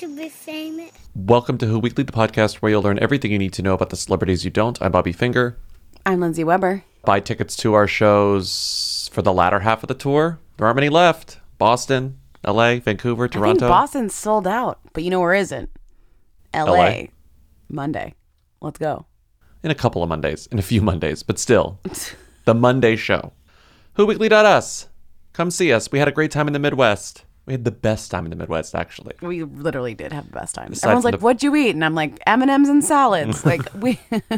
To be famous. Welcome to Who Weekly, the podcast where you'll learn everything you need to know about the celebrities you don't. I'm Bobby Finger. I'm Lindsay Weber. Buy tickets to our shows for the latter half of the tour. There aren't many left. Boston, LA, Vancouver, I think Toronto. Boston's sold out, but you know where isn't? LA. LA. Monday. Let's go. in a couple of Mondays, in a few Mondays, but still. the Monday show. WhoWeekly.us. Come see us. We had a great time in the Midwest. We had the best time in the Midwest, actually. We literally did have the best time. Everyone's like, the- "What'd you eat?" And I'm like, "M and M's and salads." like we, like,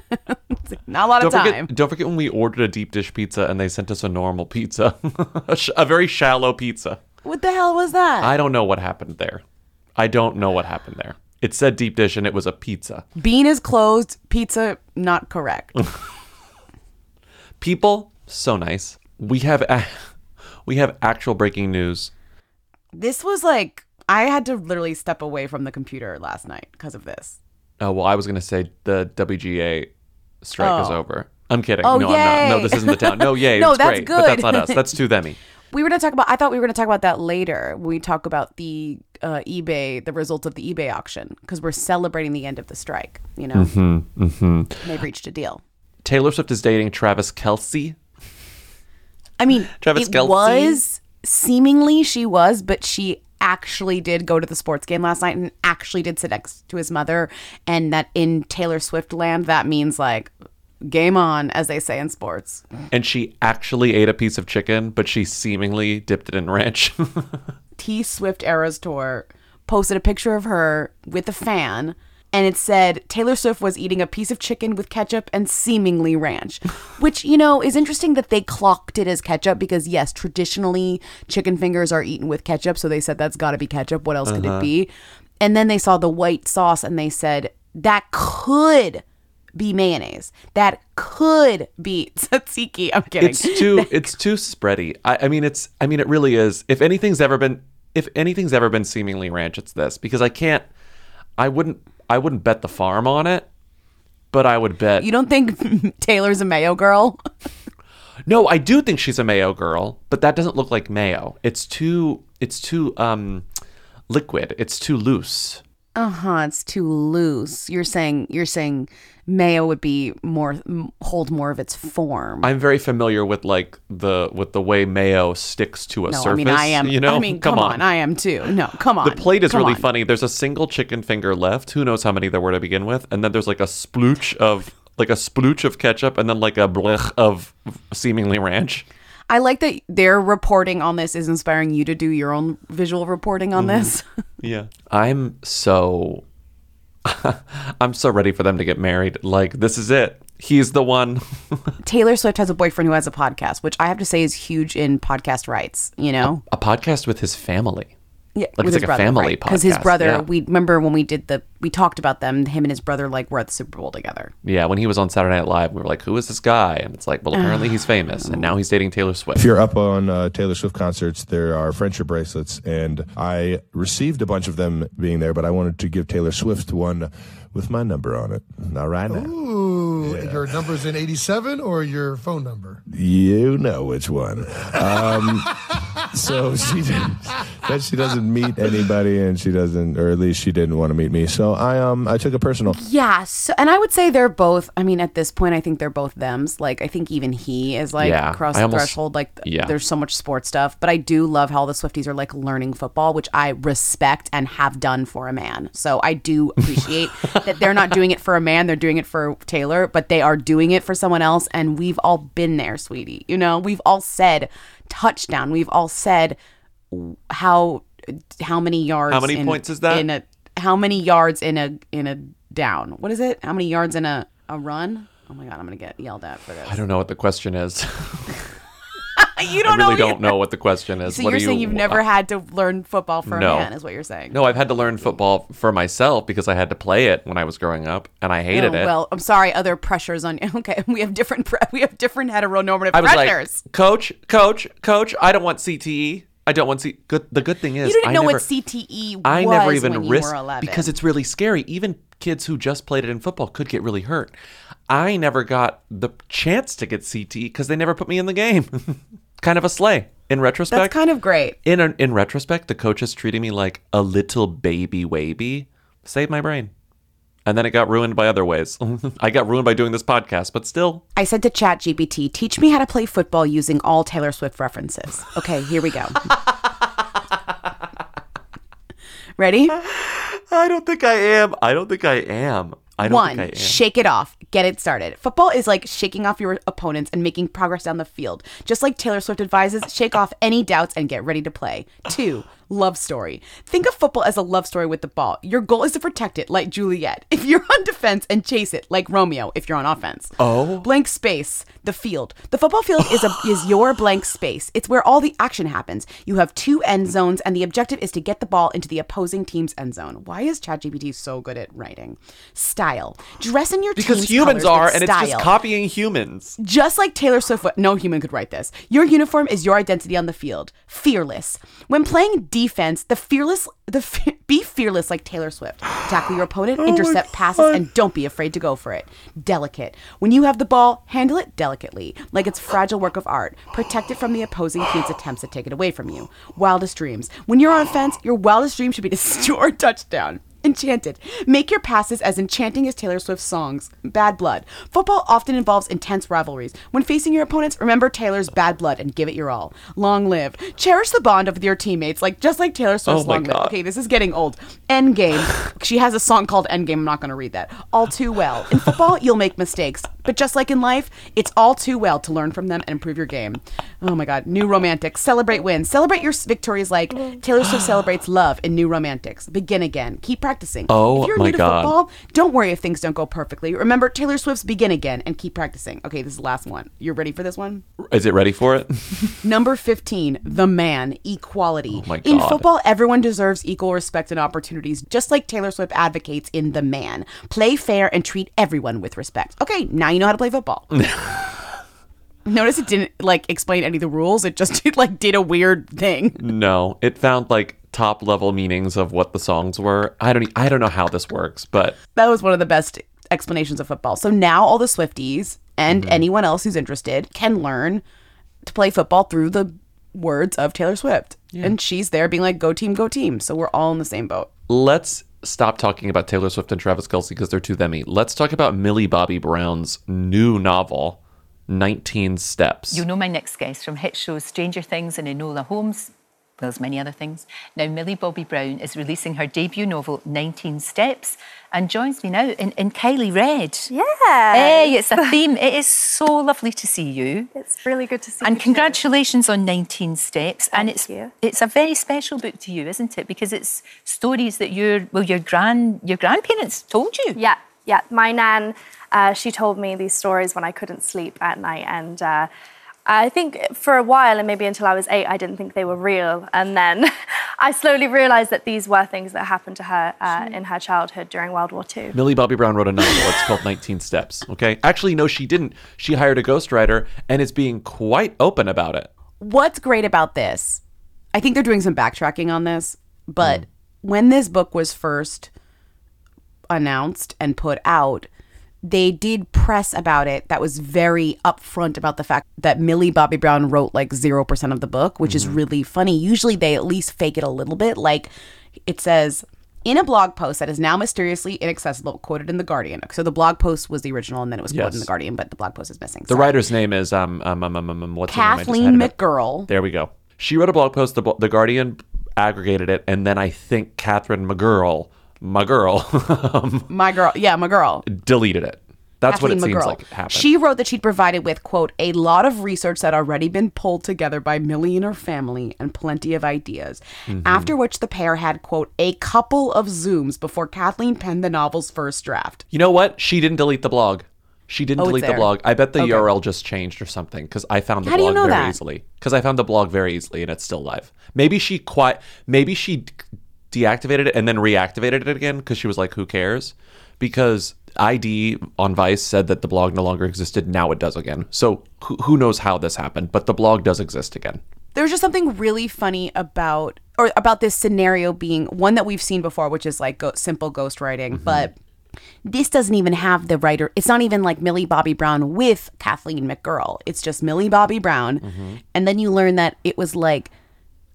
not a lot Don't of time. forget, don't forget when we ordered a deep dish pizza and they sent us a normal pizza, a, sh- a very shallow pizza. What the hell was that? I don't know what happened there. I don't know what happened there. It said deep dish and it was a pizza. Bean is closed. Pizza not correct. People, so nice. We have, a- we have actual breaking news. This was like I had to literally step away from the computer last night because of this. Oh well, I was gonna say the WGA strike is Oh. over. I'm kidding. Oh, no, I'm not. No, this isn't the town. No, yay. No, it's that's great, But that's not us. That's too themy. We were going to talk about. I thought we were going to talk about that later. When we talk about the uh, eBay, the results of the eBay auction, because we're celebrating the end of the strike. You know, mm-hmm, they've reached a deal. Taylor Swift is dating Travis Kelsey. I mean, Travis it Kelce? was seemingly she was, but she actually did go to the sports game last night and actually did sit next to his mother. And that in Taylor Swift land, that means like game on, as they say in sports. And she actually ate a piece of chicken, but she seemingly dipped it in ranch. T Swift Eras Tour posted a picture of her with a fan. And it said Taylor Swift was eating a piece of chicken with ketchup and seemingly ranch, which, you know, is interesting that they clocked it as ketchup because, yes, traditionally chicken fingers are eaten with ketchup. So they said that's got to be ketchup. What else could it uh-huh. be? And then they saw the white sauce and they said that could be mayonnaise. That could be tzatziki. I'm kidding. it's too it's too spready. I, I mean it's I mean it really is. If anything's ever been if anything's ever been seemingly ranch, it's this. Because I can't I wouldn't I wouldn't bet the farm on it, but I would bet you don't think Taylor's a mayo girl? No, I do think she's a mayo girl, but that doesn't look like mayo. It's too it's too um liquid. It's too loose. Uh-huh, it's too loose. You're saying you're saying mayo would be more hold more of its form. I'm very familiar with like the with the way mayo sticks to a no, surface. I mean I am. You know, I mean, come, on. I am too. No, come on. the plate is Come really on. funny. There's a single chicken finger left. Who knows how many there were to begin with, and then there's like a splooch of like a splooch of ketchup, and then like a blech of seemingly ranch. I like that their reporting on this is inspiring you to do your own visual reporting on Mm-hmm. this. Yeah. I'm so I'm so ready for them to get married. Like this is it. He's the one. Taylor Swift has a boyfriend who has a podcast, which I have to say is huge in podcast rights. You know, a podcast with his family. Yeah, like it's like a family Because his brother, yeah. we remember when we did the, we talked about them. Him and his brother like were at the Super Bowl together. Yeah, when he was on Saturday Night Live, we were like, "Who is this guy?" And it's like, "Well, apparently he's famous, and now he's dating Taylor Swift. If you're up on uh, Taylor Swift concerts, there are friendship bracelets, and I received a bunch of them being there, but I wanted to give Taylor Swift one with my number on it. All right now. Ooh, your number's in 87 or your phone number? You know which one. Um, so she didn't. That she doesn't meet anybody, and she doesn't, or at least she didn't want to meet me. So I um I took it personal. Yeah, so, and I would say they're both. I mean, at this point, I think they're both them's. Like, I think even he is like Yeah, across I the almost- threshold. Like, yeah. there's so much sports stuff. But I do love how the Swifties are like learning football, which I respect and have done for a man. So I do appreciate that they're not doing it for a man; they're doing it for Taylor, but they are doing it for someone else. And we've all been there, sweetie. You know, we've all said touchdown. We've all said how how many yards How many in- points is that? in a how many yards in a in a down what is it how many yards in a a run oh my god i'm gonna get yelled at for this I don't know what the question is. you don't really know don't know what the question is. so what you're saying you, you've never uh, had to learn football for No. a man is what you're saying No, I've had to learn football for myself because I had to play it when I was growing up, and I hated Oh, it. well i'm sorry other pressures on you okay we have different pre- we have different heteronormative I was pressures like, Coach, Coach, Coach, I don't want CTE. I don't want C. Good. The good thing is, you didn't I know never, what cte was I never even when you risked were 11 because it's really scary. Even kids who just played it in football could get really hurt. I never got the chance to get CTE because they never put me in the game. kind of a slay in retrospect. that's kind of great in in retrospect, the coaches treating me like a little baby waby saved my brain. And then it got ruined by other ways. I got ruined by doing this podcast, but still, I said to ChatGPT, teach me how to play football using all Taylor Swift references. Okay, here we go. Ready? I don't think I am. I don't think I am. I don't One, I shake it off. Get it started. Football is like shaking off your opponents and making progress down the field. Just like Taylor Swift advises, shake off any doubts and get ready to play. Two, love story. Think of football as a love story with the ball. Your goal is to protect it like Juliet. If you're on defense and chase it like Romeo if you're on offense. Oh. Blank space, the field. The football field is a is your blank space. It's where all the action happens. You have two end zones and the objective is to get the ball into the opposing team's end zone. Why is ChatGPT so good at writing? Style. Dress in your because humans are, and it's just copying humans. Just like Taylor Swift, no human could write this. Your uniform is your identity on the field. Fearless. When playing defense, the fearless, the fe- be fearless like Taylor Swift. Tackle your opponent, oh, intercept passes, and don't be afraid to go for it. Delicate. When you have the ball, handle it delicately, like it's fragile work of art. Protect it from the opposing team's attempts to take it away from you. Wildest dreams. When you're on offense, your wildest dream should be to score a touchdown. Enchanted. Make your passes as enchanting as Taylor Swift's songs. Bad blood. Football often involves intense rivalries. When facing your opponents, remember Taylor's bad blood and give it your all. Long live. Cherish the bond of your teammates, like just like Taylor Swift's Oh Long Live. God. Okay, this is getting old. Endgame. she has a song called Endgame. I'm not going to read that. All too well. In football, you'll make mistakes, but just like in life, it's all too well to learn from them and improve your game. Oh my God. New romantics. Celebrate wins. Celebrate your victories like mm. Taylor Swift celebrates love in New Romantics. Begin again. Keep practicing. Oh if you're my new to God. football, don't worry if things don't go perfectly. Remember Taylor Swift's Begin Again and keep practicing. Okay, this is the last one. You're ready for this one? Is it ready for it? Number 15, the man, equality. Oh my God. In football, everyone deserves equal respect and opportunities, just like Taylor Swift advocates in The Man. Play fair and treat everyone with respect. Okay, now you know how to play football. Notice it didn't like explain any of the rules. It just like did a weird thing. no, it found like top level meanings of what the songs were. I don't. I don't know how this works, but That was one of the best explanations of football. So now all the Swifties and Mm-hmm. anyone else who's interested can learn to play football through the words of Taylor Swift. And she's there being like, go team, go team. So we're all in the same boat. let's stop talking about Taylor Swift and Travis Kelce because they're too themy. Let's talk about Millie Bobby Brown's new novel, 19 Steps. You'll know my next guest from hit shows Stranger Things and Enola Holmes, well as many other things. Now, Millie Bobby Brown is releasing her debut novel, 19 Steps, and joins me now in, in Kylie Red. Yeah. Hey, it's a theme. It is so lovely to see you. It's really good to see And you. too. congratulations on 19 Steps. and Thank it's you. it's a very special book to you, isn't it? Because it's stories that your well your grand your grandparents told you. Yeah, yeah. My nan, uh, she told me these stories when I couldn't sleep at night, and uh, I think for a while, and maybe until I was eight, I didn't think they were real, and then I slowly realised that these were things that happened to her uh, in her childhood during World War II. Millie Bobby Brown wrote a novel. It's called 19 Steps. Okay. Actually, no, she didn't. She hired a ghostwriter and is being quite open about it. What's great about this? I think they're doing some backtracking on this, but when this book was first announced and put out, they did press about it that was very upfront about the fact that Millie Bobby Brown wrote like 0% of the book, which is really funny. Usually they at least fake it a little bit. Like it says, in a blog post that is now mysteriously inaccessible, quoted in The Guardian. So the blog post was the original and then it was quoted in The Guardian, but the blog post is missing. The Sorry. writer's name is um um um um, um, what's her name? I just Kathleen. McGurl. There we go. She wrote a blog post. The, the Guardian aggregated it, and then I think Catherine McGurl, my girl, um, My girl. Yeah, my girl. deleted it. That's what it Kathleen seems like happened. She wrote that she'd provided with, quote, a lot of research that had already been pulled together by Millie and her family and plenty of ideas. Mm-hmm. After which the pair had, quote, a couple of Zooms before Kathleen penned the novel's first draft. you know what? She didn't delete the blog. She didn't Oh, delete the blog. I bet the Okay. URL just changed or something because I found the How do you blog know very that? easily. Because I found the blog very easily and it's still live. Maybe she quiet. Maybe she deactivated it and then reactivated it again because she was like, "Who cares?" Because ID on Vice said that the blog no longer existed. Now it does again. So who, who knows how this happened? But the blog does exist again. There's just something really funny about or about this scenario being one that we've seen before, which is like go- simple ghostwriting, Mm-hmm. but this doesn't even have the writer. It's not even like Millie Bobby Brown with Kathleen McGurl. It's just Millie Bobby Brown, Mm-hmm. and then you learn that it was like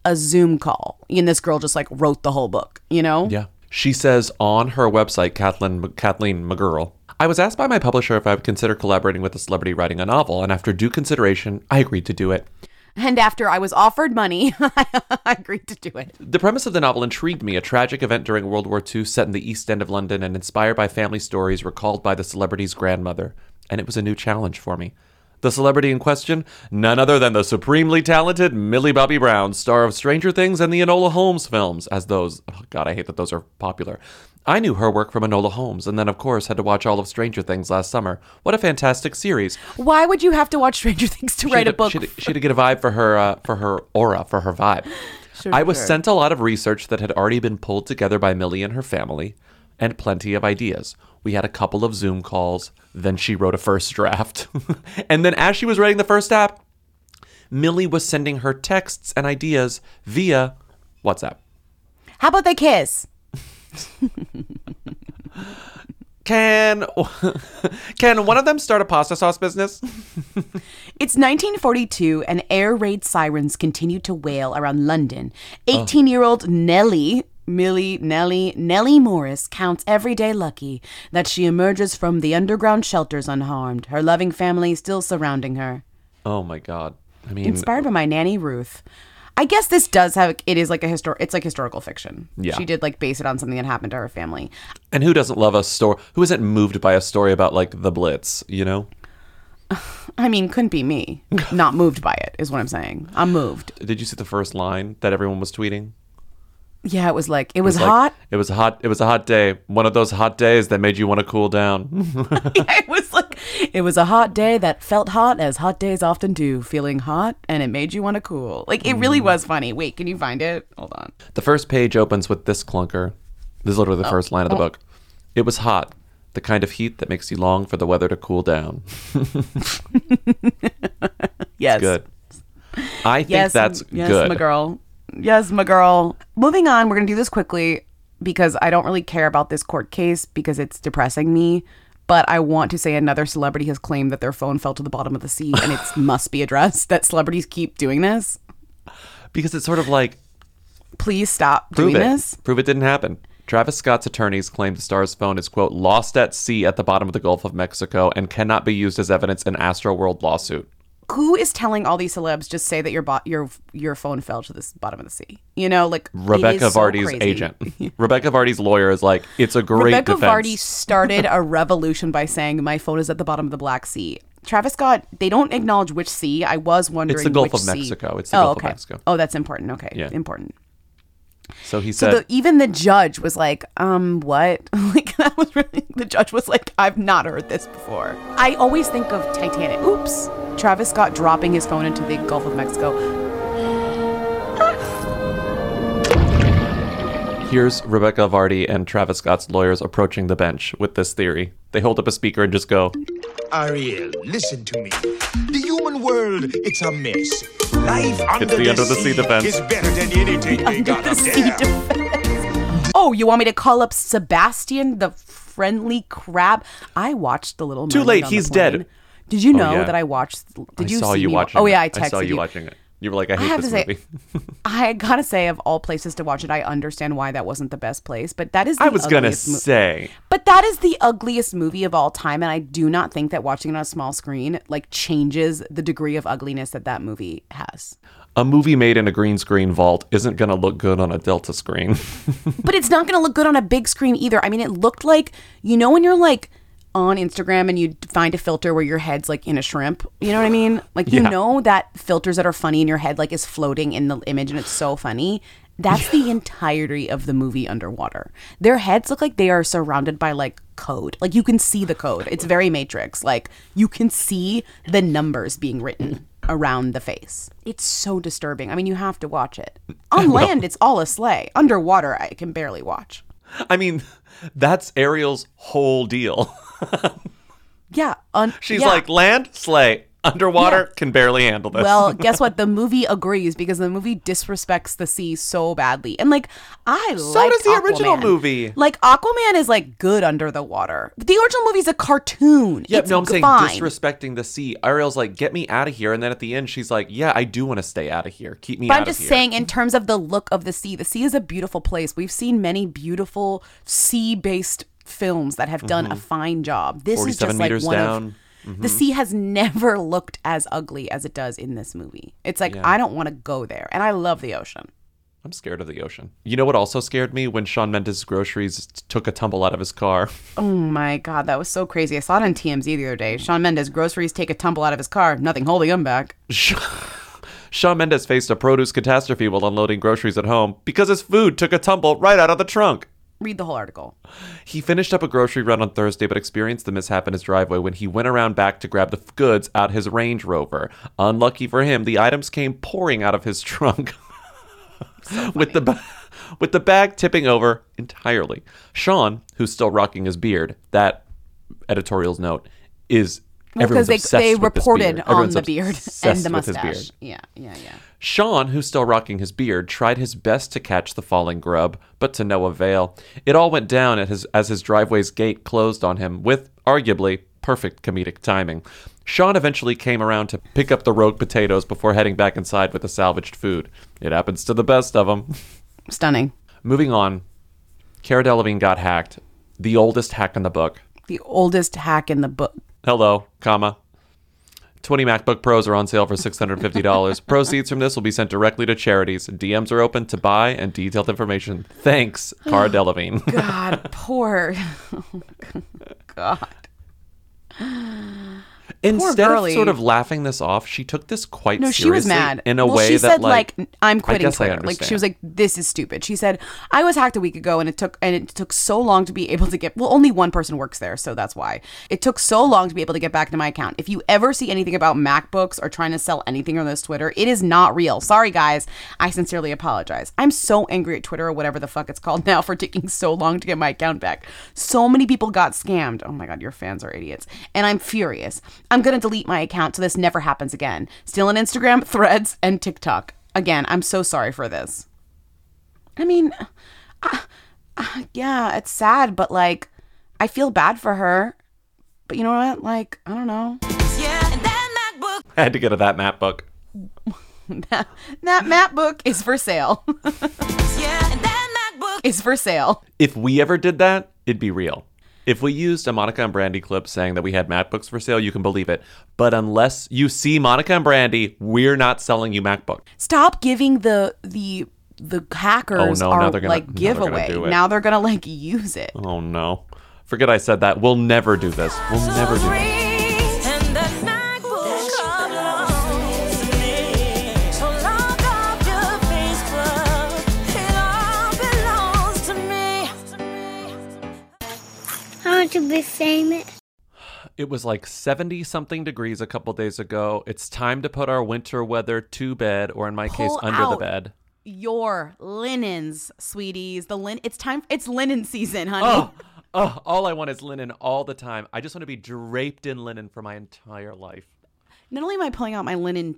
a Zoom call, and this girl just like wrote the whole book. You know? Yeah. She says on her website, Kathleen Kathleen McGurl, I was asked by my publisher if I would consider collaborating with a celebrity writing a novel, and after due consideration, I agreed to do it. And after I was offered money, I agreed to do it. The premise of the novel intrigued me a tragic event during World War II set in the East End of London and inspired by family stories recalled by the celebrity's grandmother. And it was a new challenge for me. The celebrity in question, none other than the supremely talented Millie Bobby Brown, star of Stranger Things and the Enola Holmes films, as those, oh God, I hate that those are popular. I knew her work from Enola Holmes, and then, of course, had to watch all of Stranger Things last summer. What a fantastic series! Why would you have to watch Stranger Things to She write had a book? She to- she get a vibe for her uh, for her aura, for her vibe. Sure, I was sure. sent a lot of research that had already been pulled together by Millie and her family, and plenty of ideas. We had a couple of Zoom calls. Then she wrote a first draft, and then as she was writing the first draft, Millie was sending her texts and ideas via WhatsApp. How about they kiss? Can can one of them start a pasta sauce business? It's 1942, and air raid sirens continue to wail around London. 18 year old Nellie, Millie, Nellie, Nellie Morris counts every day lucky that she emerges from the underground shelters unharmed, her loving family still surrounding her. Oh my god! I mean, Inspired by my nanny Ruth. I guess this does have it is like a histor it's like historical fiction. Yeah. She did like base it on something that happened to her family. and who doesn't love a story? Who isn't moved by a story about like the Blitz? You know. I mean, couldn't be me. Not moved by it is what I'm saying. I'm moved. Did you see the first line that everyone was tweeting? Yeah, it was like it was, It was like, hot. It was hot. It was a hot day. One of those hot days that made you want to cool down. it was like it was a hot day that felt hot as hot days often do, feeling hot and it made you want to cool. Like it Mm. really was funny. Wait, can you find it? Hold on. the first page opens with this clunker. This is literally the first line of the Oh. book. It was hot. The kind of heat that makes you long for the weather to cool down. Yes. Good. I think Yes, that's yes, good. my girl. Yes, my girl. Moving on, we're gonna do this quickly because I don't really care about this court case because it's depressing me. But I want to say another celebrity has claimed that their phone fell to the bottom of the sea, and it must be addressed. That celebrities keep doing this. Because it's sort of like Please stop prove doing it. this. Prove it didn't happen. Travis Scott's attorneys claim the star's phone is quote lost at sea at the bottom of the Gulf of Mexico and cannot be used as evidence in Astroworld lawsuit. Who is telling all these celebs just say that your bo- your your phone fell to the bottom of the sea? You know, like Rebekah so Vardy's crazy. agent. Rebekah Vardy's lawyer is like, it's a great Rebekah defense. Vardy started a revolution by saying my phone is at the bottom of the Black Sea. Travis Scott, they don't acknowledge which sea. I was wondering. It's the Gulf of sea. Mexico. It's the oh, Gulf of. Mexico. Oh, that's important. Okay, Yeah. important. So he So said, the, even the judge was like, um, what? like that was really. The judge was like, I've not heard this before. I always think of Titanic. Oops. Travis Scott dropping his phone into the Gulf of Mexico. here's Rebekah Vardy and Travis Scott's lawyers approaching the bench with this theory. They hold up a speaker and just go, Ariel, listen to me. The human world, it's a mess. Life under, the under the sea defense. is better than anything they got the up sea there. defense. Oh, you want me to call up Sebastian, the friendly crab? I watched the Little movie. Too late, on the he's dead. Did you Oh, know yeah. that I watched? Did I you saw see you me? watching Oh yeah, I texted I saw you, you. watching it. You were like, I hate have this to say, movie. I gotta say, of all places to watch it, I understand why that wasn't the best place. But that is the I was gonna mo- say. but that is the ugliest movie of all time, and I do not think that watching it on a small screen like changes the degree of ugliness that that movie has. A movie made in a green screen vault isn't to look good on a Delta screen. but it's not to look good on a big screen either. I mean, it looked like you know when you're like on Instagram and you find a filter where your head's like in a shrimp. You know what I mean? Like you Yeah. know that filters that are funny in your head like is floating in the image and it's so funny. That's the entirety of the movie underwater. Their heads look like they are surrounded by like code. Like you can see the code. It's very Matrix. Like you can see the numbers being written around the face. It's so disturbing. I mean, you have to watch it. On land, it's all a sleigh. Underwater, I can barely watch. I mean, that's Ariel's whole deal. Yeah. Un- She's yeah. like, land, slay. Underwater, can barely handle this. well, guess what? The movie agrees because the movie disrespects the sea so badly. And like, I So does the original movie. Like, Aquaman is like good under the water. But the original movie's a cartoon. yeah, it's no, I'm saying disrespecting the sea. Ariel's like, get me out of here. And then at the end, she's like, yeah, I do want to stay out of here. Keep me But I'm just saying, in terms of the look of the sea, the sea is a beautiful place. We've seen many beautiful sea-based films that have done a Mhm. fine job. This is 47 just like one down. of Mhm. the sea has never looked as ugly as it does in this movie. It's like Yeah. I don't want to go there, and I love the ocean. I'm scared of the ocean. You know what also scared me? When Shawn Mendes' groceries took a tumble out of his car. Oh my god, that was so crazy. I saw it on TMZ the other day. Shawn Mendes groceries take a tumble out of his car, nothing holding him back. Shawn Mendes faced a produce catastrophe while unloading groceries at home because his food took a tumble right out of the trunk. Read the whole article. He finished up a grocery run on Thursday, but experienced the mishap in his driveway when he went around back to grab the goods out his Range Rover. Unlucky for him, the items came pouring out of his trunk, with the ba- with the bag tipping over entirely. Shawn, who's still rocking his beard, that editorial's note is Well, because they obsessed they with this reported on the beard and the mustache. Yeah, yeah, yeah. Shawn, who's still rocking his beard, tried his best to catch the falling grub, but to no avail. It all went down at his, as his driveway's gate closed on him, with, arguably, perfect comedic timing. Shawn eventually came around to pick up the rogue potatoes before heading back inside with the salvaged food. It happens to the best of them. Stunning. Moving on, Cara Delevingne got hacked, the oldest hack in the book. The oldest hack in the book. Hello, comma. 20 MacBook Pros are on sale for $650. Proceeds from this will be sent directly to charities. DMs are open to buy and detailed information. Thanks, Cara Delevingne. God, poor. God. Instead of sort of laughing this off, she took this quite seriously. No, seriously she was mad. in a well, way she that said like, I'm I quitting Twitter. Like she was like, this is stupid. She said I was hacked a week ago, and it took and it took so long to be able to get. Well, only one person works there, so that's why it took so long to be able to get back into my account. If you ever see anything about MacBooks or trying to sell anything on this Twitter, it is not real. Sorry, guys. I sincerely apologize. I'm so angry at Twitter or whatever the fuck it's called now for taking so long to get my account back. So many people got scammed. Oh my god, your fans are idiots, and I'm furious. I'm gonna delete my account so this never happens again. Still on Instagram, Threads, and TikTok. Again, I'm so sorry for this. I mean, uh, uh, yeah, it's sad, but like, I feel bad for her. But you know what? Like, I don't know. I had to get to that map MacBook. that, that MacBook is for sale. yeah, is for sale. If we ever did that, it'd be real. If we used a Monica and Brandy clip saying that we had MacBooks for sale, you can believe it. But unless you see Monica and Brandy, we're not selling you MacBook. Stop giving the the the hackers Oh, no, our now they're gonna- like now they're giveaway. Now they're gonna like use it. Oh no. Forget I said that. We'll never do this. We'll never do this. Want to be famous. It was like 70 something degrees a couple days ago. It's time to put our winter weather to bed, or in my case, Pull under the bed. Your linens, sweeties. The lin. It's time. It's linen season, honey. Oh, oh, all I want is linen all the time. I just want to be draped in linen for my entire life. Not only am I pulling out my linen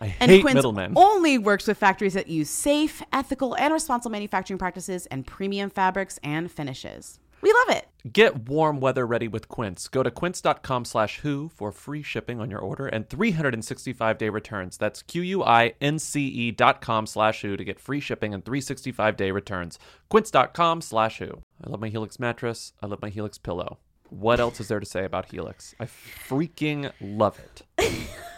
I And hate Quince middlemen. only works with factories that use safe, ethical, and responsible manufacturing practices and premium fabrics and finishes. We love it. Get warm weather ready with Quince. Go to quince.com slash who for free shipping on your order and 365 day returns. That's Q-U-I-N-C-E E dot com slash who to get free shipping and 365 day returns. Quince.com slash who. I love my Helix mattress. I love my Helix pillow. What else is there to say about Helix? I freaking love it.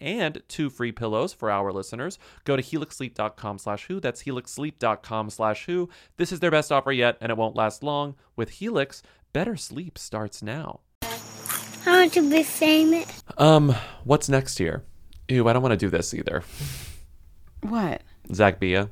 and two free pillows for our listeners. Go to helixsleep.com slash who. That's helixsleep.com slash who. This is their best offer yet, and it won't last long. With Helix, better sleep starts now. I want to be famous. Um, what's next here? Ew, I don't want to do this either. What? Zack Bia.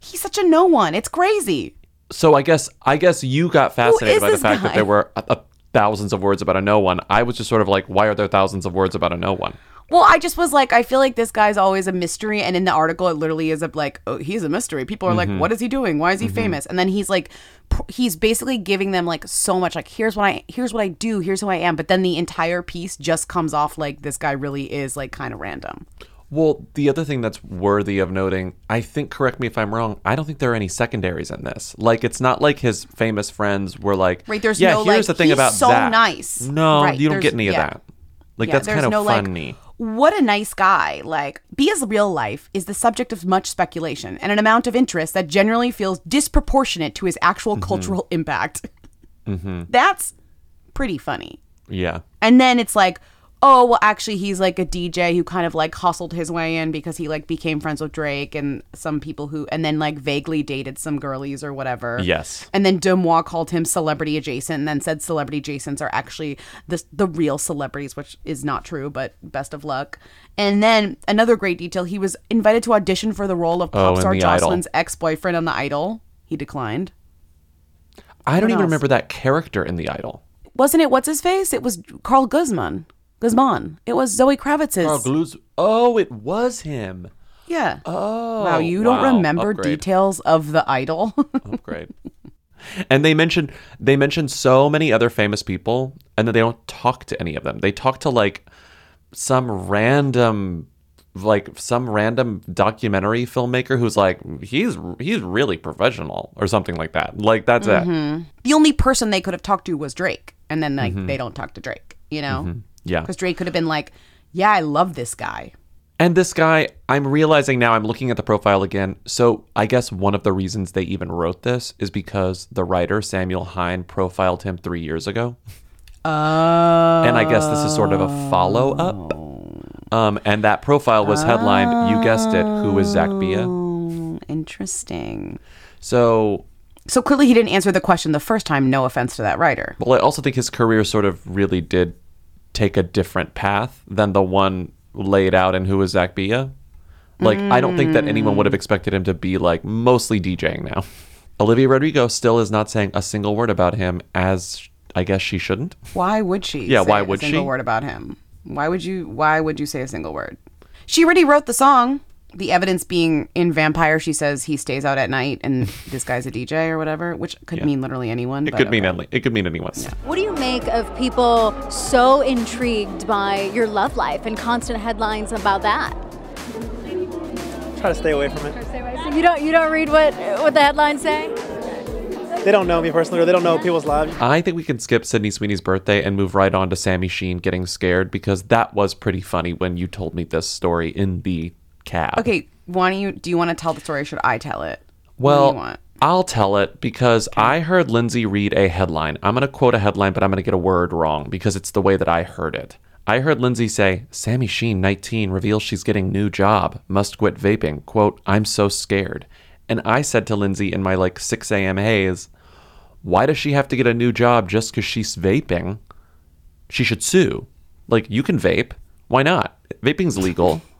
He's such a no one. It's crazy. So I guess I guess you got fascinated by the fact guy? that there were a, a thousands of words about a no one. I was just sort of like, why are there thousands of words about a no one? Well, I just was like, I feel like this guy's always a mystery, and in the article, it literally is a, like, oh, he's a mystery. People are Mhm. like, what is he doing? Why is he Mhm. famous? And then he's like, pr- he's basically giving them like so much, like, here's what I, here's what I do, here's who I am. But then the entire piece just comes off like this guy really is like kind of random. Well, the other thing that's worthy of noting, I think, correct me if I'm wrong, I don't think there are any secondaries in this. Like, it's not like his famous friends were like, Right, there's yeah, no, here's like, the thing about so Zack." nice. No, Right, you don't get any of that. Like, Yeah, that's kind of no, like, funny. What a nice guy. Like, Bia's real life is the subject of much speculation and an amount of interest that generally feels disproportionate to his actual cultural impact. hmm That's pretty funny. Yeah. And then it's like, oh, well, actually, he's like a DJ who kind of like hustled his way in because he like became friends with Drake and some people who, and then like vaguely dated some girlies or whatever. Yes. And then Demois called him celebrity adjacent and then said celebrity adjacents are actually the, the real celebrities, which is not true, but best of luck. And then another great detail he was invited to audition for the role of Oh, pop in star. Jocelyn's ex boyfriend on The Idol. He declined. I don't What even else? remember that character in The Idol. Wasn't it what's his face? It was Karl Glusman. Glusman. It was Zoe Kravitz's. Carl Gluz. Oh, it was him. Yeah. Oh. wow, you don't remember Upgrade. details of the idol? Upgrade. And they mentioned they mentioned so many other famous people, and then they don't talk to any of them. They talk to like some random like some random documentary filmmaker who's like he's he's really professional or something like that. Like that's it. The only person they could have talked to was Drake, and then like Mm-hmm. they don't talk to Drake, you know? Yeah. Because Drake could have been like, "Yeah, I love this guy." And this guy, I'm realizing now, I'm looking at the profile again. So I guess one of the reasons they even wrote this is because the writer, Samuel Hine, profiled him three years ago. Oh. And I guess this is sort of a follow up. Um, and that profile was headlined, you guessed it, who is Zack Bia? Oh, interesting. So, So clearly he didn't answer the question the first time. No offense to that writer. well, I also think his career sort of really did take a different path than the one laid out in Who is Zack Bia. Like, I don't think that anyone would have mm. expected him to be like mostly DJing now. Olivia Rodrigo still is not saying a single word about him, as I guess she shouldn't. Why would she? Yeah, say why a would single she? word about him? Why would you? Why would you say a single word? She already wrote the song. The evidence being in Vampire, she says he stays out at night and this guy's a DJ or whatever, which could mean literally anyone. It but could mean okay. any, it could mean anyone. What do you make of people so intrigued by your love life and constant headlines about that? Try to stay away from it. So you don't you don't read what what the headlines say? They don't know me personally, or they don't know people's lives. I think we can skip Sydney Sweeney's birthday and move right on to Sami Sheen getting scared because that was pretty funny when you told me this story in the cab. Okay, why don't you? Do you want to tell the story? or Should I tell it? Well? I'll tell it because I heard Lindsay read a headline. I'm going to quote a headline, but I'm going to get a word wrong because it's the way that I heard it. I heard Lindsay say, Sami Sheen, 19, reveals she's getting new job, must quit vaping. Quote, I'm so scared. And I said to Lindsay in my like 6 a.m. haze, why does she have to get a new job just because she's vaping? She should sue. Like, you can vape. Why not? Vaping's legal.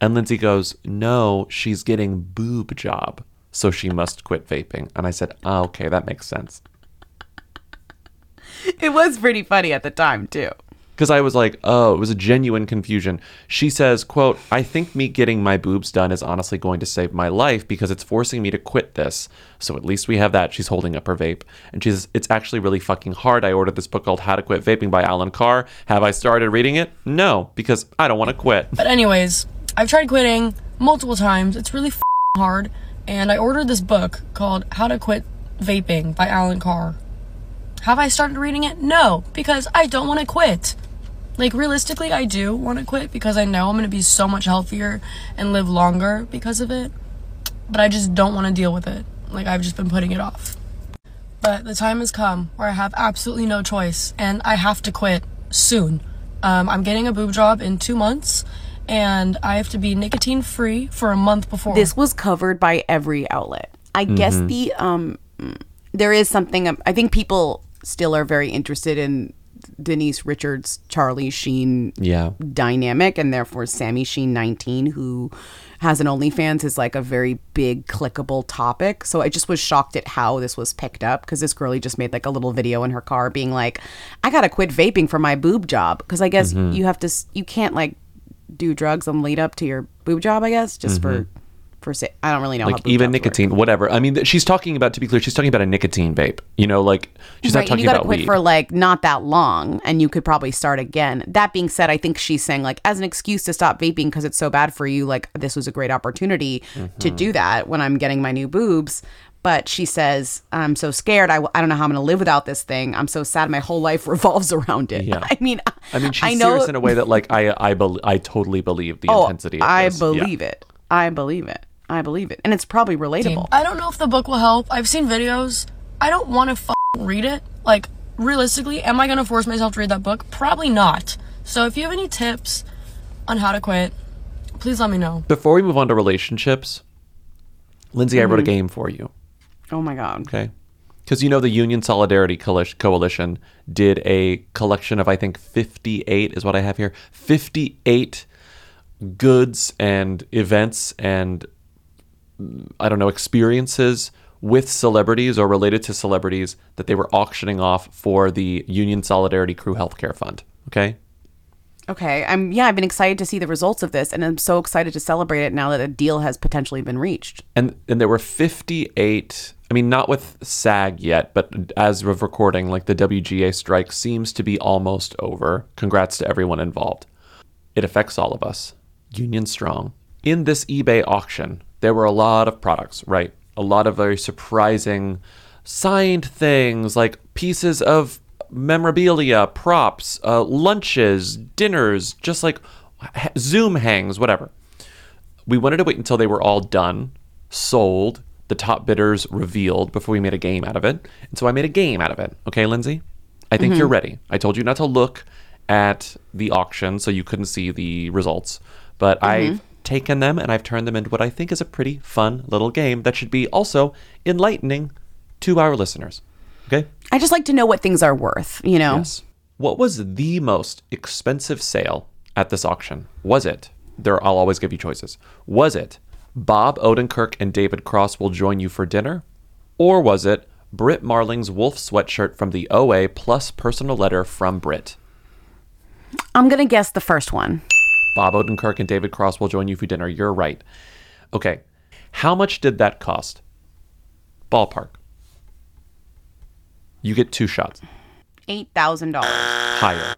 And Lindsay goes, No, she's getting boob job. So she must quit vaping. And I said, oh, okay, that makes sense. It was pretty funny at the time too. Because I was like, oh, it was a genuine confusion. She says, quote, I think me getting my boobs done is honestly going to save my life because it's forcing me to quit this. So at least we have that. She's holding up her vape. And she says, it's actually really fucking hard. I ordered this book called How to Quit Vaping by Allen Carr. Have I started reading it? No, because I don't want to quit. But anyways, I've tried quitting multiple times. It's really hard. And I ordered this book called How to Quit Vaping by Allen Carr. Have I started reading it? No, because I don't want to quit. Like realistically, I do want to quit because I know I'm going to be so much healthier and live longer because of it. But I just don't want to deal with it. Like I've just been putting it off. But the time has come where I have absolutely no choice and I have to quit soon. Um, I'm getting a boob job in two months and I have to be nicotine free for a month before. This was covered by every outlet. I guess Mhm. the um, there is something. um, I think people still are very interested in Denise Richards, Charlie Sheen Yeah. dynamic, and therefore Sami Sheen, nineteen, who has an OnlyFans, is like a very big clickable topic. So I just was shocked at how this was picked up because this girlie just made like a little video in her car being like, "I gotta quit vaping for my boob job," because I guess Mhm. you have to, you can't like do drugs and lead up to your boob job. I guess just for Mhm. for say, I don't really know like even jobs work. nicotine, whatever. I mean, th- she's talking about, to be clear, she's talking about a nicotine vape. You know, like she's right, not talking you gotta about quit weed. for like not that long, and you could probably start again. That being said, I think she's saying like as an excuse to stop vaping because it's so bad for you. Like this was a great opportunity to Mhm. do that when I'm getting my new boobs. But she says, I'm so scared. I, w- I don't know how I'm going to live without this thing. I'm so sad. My whole life revolves around it. Yeah. I mean, I mean, she's I know- serious in a way that, like, I I bel I totally believe the oh, intensity. Of I this. Yeah. believe it. I believe it. I believe it. And it's probably relatable. I don't know if the book will help. I've seen videos. I don't want to f- read it. Like, realistically, am I going to force myself to read that book? Probably not. So if you have any tips on how to quit, please let me know. Before we move on to relationships, Lindsay, I wrote a Mhm. game for you. Oh my God. Okay. Because you know the Union Solidarity Coalition- did a collection of I think 58 is what I have here. 58 goods and events and I don't know experiences with celebrities or related to celebrities that they were auctioning off for the Union Solidarity Crew Healthcare Fund. Okay. Okay. I'm yeah, I've been excited to see the results of this and I'm so excited to celebrate it now that a deal has potentially been reached. and and there were 58 i mean not with sag yet but as of recording like the wga strike seems to be almost over congrats to everyone involved it affects all of us Union Strong. In this eBay auction, there were a lot of products, right? A lot of very surprising signed things like pieces of memorabilia, props, uh, lunches, dinners, just like Zoom hangs, whatever. We wanted to wait until they were all done, sold, the top bidders revealed before we made a game out of it. And so I made a game out of it. Okay, Lindsay? I think Mhm. you're ready. I told you not to look at the auction so you couldn't see the results, but I've taken them and I've turned them into what I think is a pretty fun little game that should be also enlightening to our listeners. Okay? I just like to know what things are worth, you know? Yes. What was the most expensive sale at this auction? Was it? There, I'll always give you choices. Was it Bob Odenkirk and David Cross will join you for dinner, or was it Brit Marling's wolf sweatshirt from the OA plus personal letter from Brit? I'm going to guess the first one. Bob Odenkirk and David Cross will join you for dinner. You're right. Okay. How much did that cost? Ballpark. You get two shots. $8,000. Higher.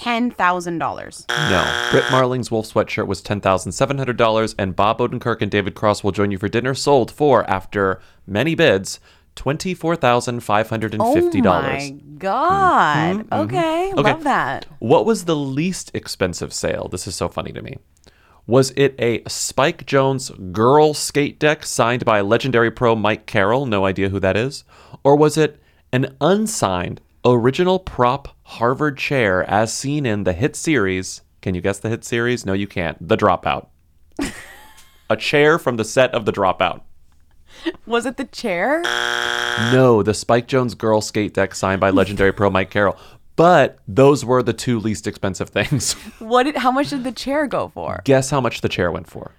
$10,000. No. Brit Marling's wolf sweatshirt was $10,700, and Bob Odenkirk and David Cross will join you for dinner sold for, after many bids, $24,550. Oh my God. Mhm, mhm. Okay. Okay. Love that. What was the least expensive sale? This is so funny to me. Was it a Spike Jonze girl skate deck signed by legendary pro Mike Carroll? No idea who that is. Or was it an unsigned original prop Harvard chair as seen in the hit series? Can you guess the hit series? No, you can't. The Dropout. a chair from the set of The Dropout. Was it the chair? No, the Spike Jonze girl skate deck signed by legendary pro Mike Carroll. But those were the two least expensive things. What did how much did the chair go for? Guess how much the chair went for?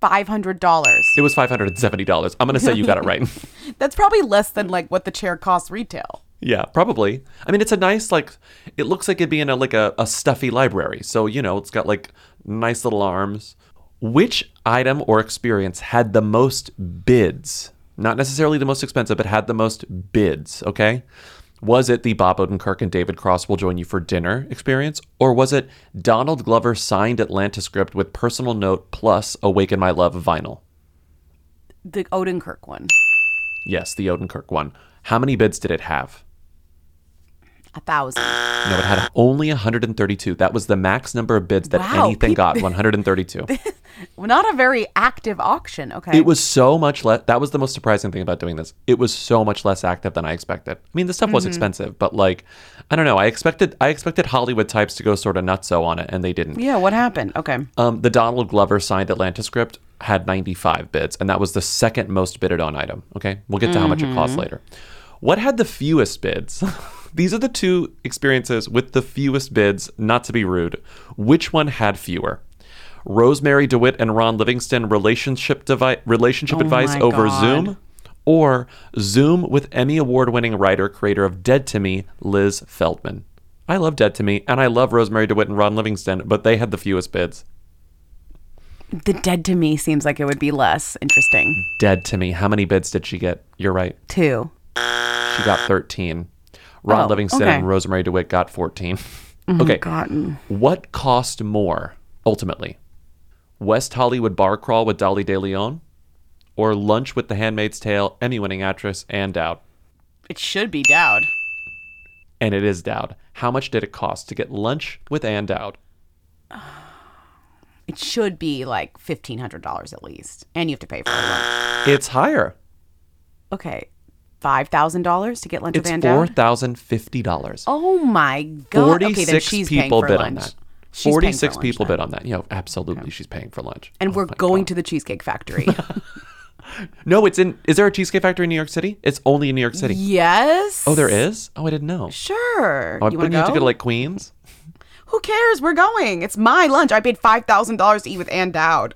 $500. It was $570. I'm going to say you got it right. That's probably less than like what the chair costs retail. Yeah, probably. I mean, it's a nice, like, it looks like it'd be in a, like a, a stuffy library. So, you know, it's got like nice little arms. Which item or experience had the most bids? Not necessarily the most expensive, but had the most bids, okay? Was it the Bob Odenkirk and David Cross will join you for dinner experience? Or was it Donald Glover signed Atlanta script with personal note plus Awaken My Love vinyl? The Odenkirk one. Yes, the Odenkirk one. How many bids did it have? A thousand. No, it had only 132. That was the max number of bids that Wow, anything people- got 132. Not a very active auction. Okay. It was so much less. That was the most surprising thing about doing this. It was so much less active than I expected. I mean, the stuff was Mhm. expensive, but like, I don't know. I expected I expected Hollywood types to go sort of nutso on it, and they didn't. Yeah, what happened? Okay. Um, the Donald Glover signed Atlanta script had 95 bids, and that was the second most bidded on item. Okay, we'll get to how much it costs Mhm. later. What had the fewest bids? These are the two experiences with the fewest bids, not to be rude. Which one had fewer? Rosemarie DeWitt and Ron Livingston relationship devi- relationship Oh advice over God. Zoom? Or Zoom with Emmy Award winning writer, creator of Dead to Me, Liz Feldman. I love Dead to Me, and I love Rosemarie DeWitt and Ron Livingston, but they had the fewest bids. The dead to me seems like it would be less interesting. Dead to Me. How many bids did she get? You're right. Two. She got 13. Ron Oh, Livingston okay. and Rosemarie DeWitt got 14. Mhm, okay. What cost more, ultimately? West Hollywood Bar Crawl with Dolly De Leon? Or Lunch with The Handmaid's Tale, Emmy winning actress Ann Dowd? It should be Dowd. And it is Dowd. How much did it cost to get lunch with Ann Dowd? It should be like fifteen hundred dollars at least, and you have to pay for it. It's higher. Okay, five thousand dollars to get lunch It's with Ann Dowd. $4,000. Oh my god! 46 she's people bid lunch. on that. She's paying for 46 lunch people then. bid on that. Yeah, absolutely. She's paying for lunch. And oh we're going to the Cheesecake Factory. No, it's in. Is there a Cheesecake Factory in New York City? It's only in New York City. yes. Oh, there is? Oh, I didn't know. Sure. Oh, you wouldn't want you have to to go to like Queens? Who cares? We're going. It's my lunch. I paid five thousand dollars to eat with Ann Dowd.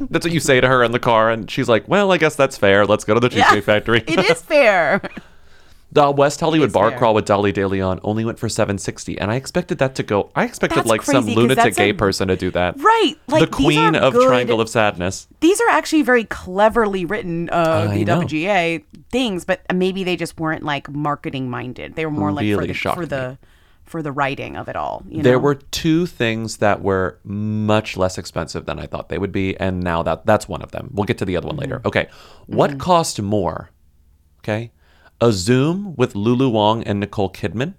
That's what you say to her in the car, and she's like, "Well, I guess that's fair. Let's go to the Yeah, Cheesecake Factory." It is fair. the West Hollywood Bar fair. Crawl with Dolly De Leon only went for seven sixty, and I expected that to go. I expected That's like some lunatic gay a- person to do that. Right, like, the queen of good- Triangle of Sadness. These are actually very cleverly written uh. BWGA things, but maybe they just weren't like marketing minded. They were more like for Really the for the for the writing of it all. You know? There were two things that were much less expensive than I thought they would be, and now that that's one of them. We'll get to the other one mm-hmm. later. Okay, what mm-hmm. cost more? Okay, a Zoom with Lulu Wang and Nicole Kidman,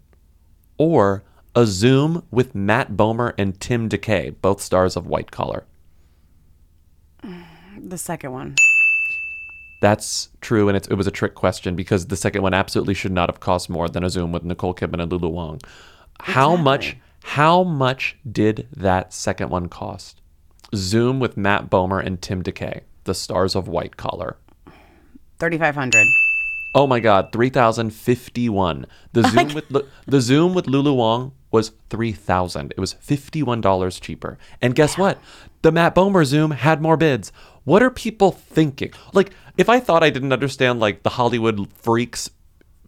or a Zoom with Matt Bomer and Tim DeKay, both stars of White Collar. the second one. That's true, and it's, it was a trick question because the second one absolutely should not have cost more than a Zoom with Nicole Kidman and Lulu Wang. How much? How much did that second one cost? Zoom with Matt Bomer and Tim DeKay, the stars of White Collar. Thirty five hundred. Oh my God, three thousand fifty one. The oh Zoom with Lu- the Zoom with Lulu Wang was three thousand. It was fifty one dollars cheaper. And guess what? The Matt Bomer Zoom had more bids. What are people thinking? Like, if I thought I didn't understand like the Hollywood freaks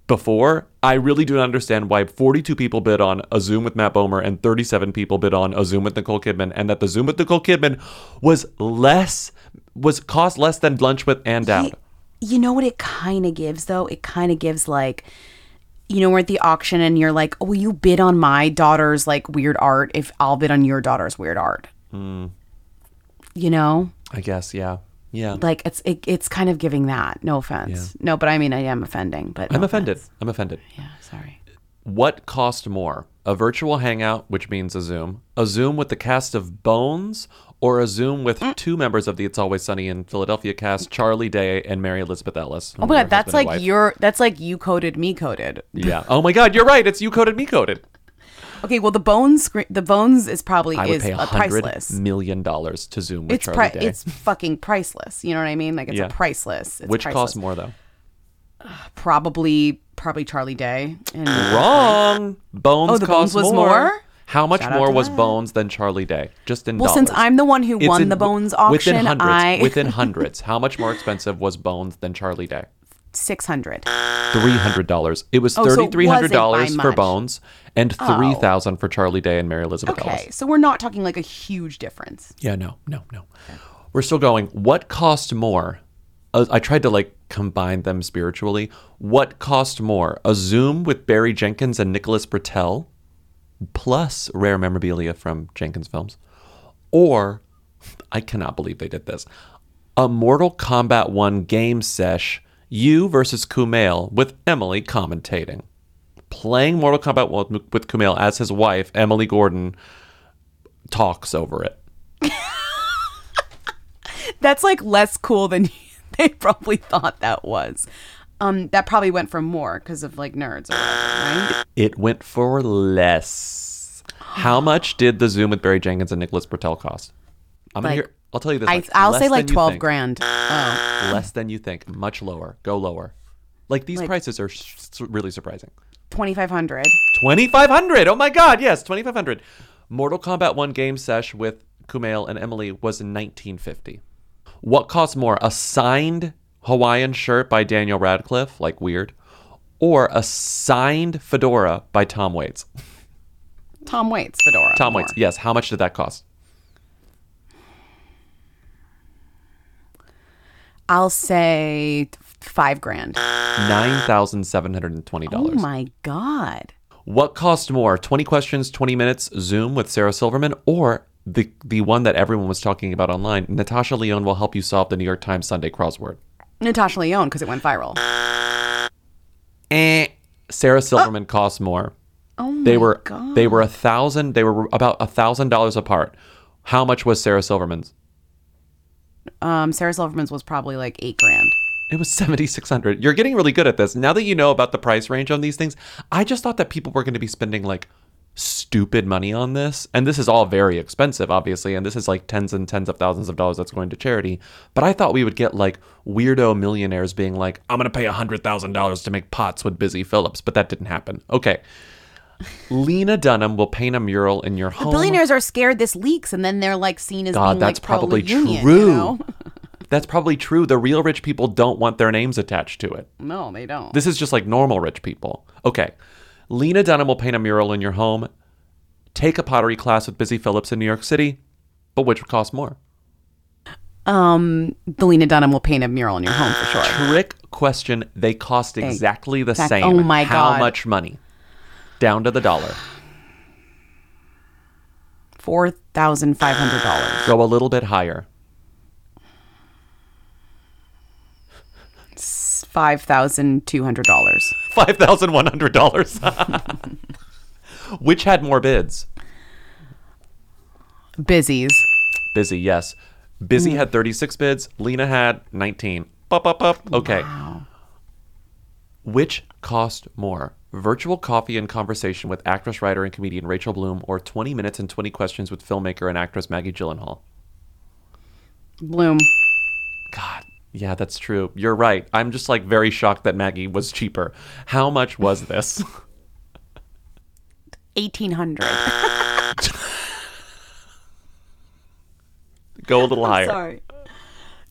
before, I really do not understand why 42 people bid on a Zoom with Matt Bomer and 37 people bid on a Zoom with Nicole Kidman, and that the Zoom with Nicole Kidman was less was cost less than lunch with Ann Dowd. You know what it kind of gives though? It kind of gives like you know, we're at the auction and you're like, oh, will you bid on my daughter's like weird art if I'll bid on your daughter's weird art? Hmm. You know? I guess, yeah. Yeah. Like it's it, it's kind of giving that. No offense. No, but I mean I am offending, but I'm offended. offense. I'm offended. Yeah, sorry. What cost more? A virtual hangout, which means a Zoom, a Zoom with the cast of Bones, or a Zoom with Mm. two members of the It's Always Sunny in Philadelphia cast, Charlie Day and Mary Elizabeth Ellis. Oh my god, that's like your that's like you coded me coded. Yeah. Oh my God, you're right. It's you coded, me coded. Okay, well the bones screen the bones is probably I would is pay a uh, priceless. million dollars to Zoom with It's Charlie pri- Day. it's fucking priceless. You know what I mean? Like it's Yeah. a priceless. It's which priceless. costs more though? Probably probably Charlie Day. And Wrong. Bones Oh, the cost Bones was more. How much Shout out more to was that. Bones than Charlie Day? Just in Well, dollars. since I'm the one who It's won in- the Bones auction, within hundreds, I- within hundreds. How much more expensive was Bones than Charlie Day? six hundred. Three hundred dollars. It was Oh, so it thirty three hundred dollars wasn't by for much. Bones and Oh. three thousand for Charlie Day and Mary Elizabeth Okay, Ellis. so we're not talking like a huge difference. Yeah, no, no, no. We're still going. What cost more? Uh, I tried to like combine them spiritually. What cost more? A Zoom with Barry Jenkins and Nicholas Britell, plus rare memorabilia from Jenkins films, or I cannot believe they did this. A Mortal Kombat 1 game sesh, you versus Kumail with Emily commentating. Playing Mortal Kombat 1 with Kumail as his wife, Emily Gordon, talks over it. That's like less cool than they probably thought that was. Um, that probably went for more because of like nerds, or whatever, right? It went for less. How much did the Zoom with Barry Jenkins and Nicholas Britell cost? I'm gonna hear. I'll tell you this. I, like, I'll say like twelve grand. Oh, Less than you think. Much lower. Go lower. Like these Like- prices are really surprising. Twenty five hundred. Twenty five hundred. Oh my God! Yes, twenty five hundred. Mortal Kombat One game sesh with Kumail and Emily was nineteen fifty. What costs more? A signed Hawaiian shirt by Daniel Radcliffe, like weird, or a signed fedora by Tom Waits? Tom Waits fedora. Tom more. Waits. Yes. How much did that cost? I'll say five grand. $9,720. Oh my god. What cost more? 20 questions, 20 minutes Zoom with Sarah Silverman or the the one that everyone was talking about online, Natasha Lyonne will help you solve the New York Times Sunday crossword. Natasha Lyonne because it went viral. Eh. Sarah Silverman costs more. Oh my They were god. they were a thousand they were about a thousand dollars apart. How much was Sarah Silverman's? Um, Sarah Silverman's was probably like eight grand. It was seventy six hundred. You're getting really good at this. Now that you know about the price range on these things, I just thought that people were going to be spending like stupid money on this. And this is all very expensive, obviously, and this is like tens and tens of thousands of dollars that's going to charity. But I thought we would get like weirdo millionaires being like, I'm pay a hundred thousand dollars to make pots with Busy Phillips, but that didn't happen. Okay. Lena Dunham will paint a mural in your The home. billionaires are scared this leaks, and then they're like seen as God, being that's like probably true. You know? That's probably true. The real rich people don't want their names attached to it. no, they don't. This is just like normal rich people. Okay. Lena Dunham will paint a mural in your home. Take a pottery class with Busy Phillips in New York City. But which would cost more? um, the Lena Dunham will paint a mural in your home for sure. Trick question. They cost exactly the Exact- same. oh my How God. much money? Down to the dollar. Four thousand five hundred dollars. Go a little bit higher. Five thousand two hundred dollars. Five thousand one hundred dollars. Which had more bids? Busies. Busy, yes. Busy hmm. had 36 bids. Lena had 19. Up, up, up. Okay. Which cost more? Virtual coffee and conversation with actress, writer, and comedian Rachel Bloom, or 20 minutes and 20 questions with filmmaker and actress Maggie Gyllenhaal? Bloom. Yeah, that's true. You're right. I'm just like very shocked that Maggie was cheaper. How much was this? Eighteen hundred. Go a little higher. Sorry.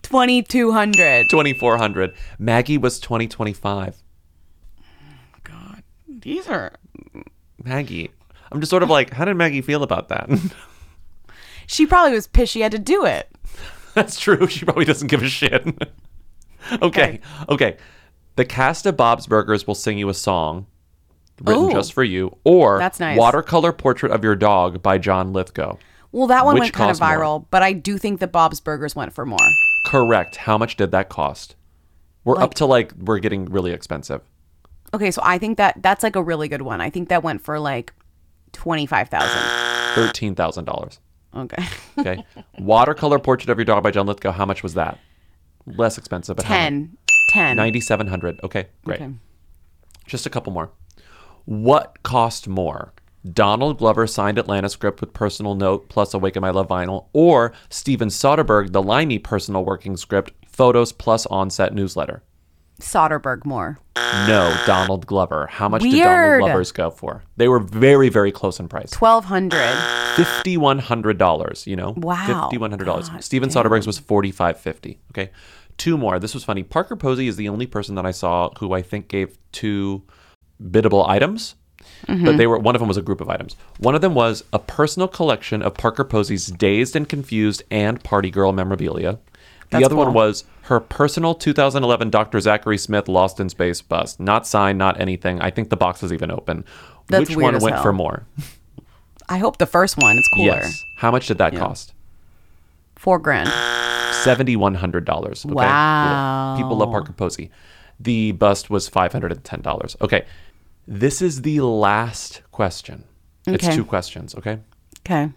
Twenty two hundred. 2400. Maggie was 2025. God. These are Maggie. I'm just sort of like, how did Maggie feel about that? She probably was pissed she had to do it. That's true. She probably doesn't give a shit. okay. Okay. The cast of Bob's Burgers will sing you a song written Ooh. just for you, or That's nice. Watercolor Portrait of Your Dog by John Lithgow. Well, that one Which went kind of cost more? viral, but I do think that Bob's Burgers went for more. Correct. How much did that cost? We're up to like, we're getting really expensive. Okay, so I think that that's like a really good one. I think that went for like twenty five thousand. $13,000. Okay. Okay. Watercolor Portrait of Your Dog by John Lithgow. How much was that? Less expensive, but? Ten. Ten. 9700 Okay, great. Okay. Just a couple more. What cost more? Donald Glover signed Atlanta script with personal note plus Awaken My Love vinyl, or Steven Soderbergh, the Limey personal working script, photos plus onset newsletter? Soderbergh more. No, Donald Glover. How much did Donald Glover's go for? They were very, very close in price. Twelve hundred. Fifty-one hundred dollars. You know, Wow. fifty-one hundred dollars. Steven Soderbergh's was forty-five fifty. Okay, two more. This was funny. Parker Posey is the only person that I saw who I think gave two biddable items, but Mhm. they were one of them was a group of items. One of them was a personal collection of Parker Posey's Dazed and Confused and Party Girl memorabilia. The That's other one was her personal 2011 Dr. Zachary Smith Lost in Space bust. Not signed, not anything. I think the box is even open. That's Which one went hell. for more? I hope the first one. It's cooler. Yes. How much did that Yeah. cost? Four grand. Seventy-one hundred dollars. Okay? Wow. Cool. People love Parker Posey. The bust was five hundred and ten dollars. Okay. This is the last question. Okay. It's two questions. Okay. Okay.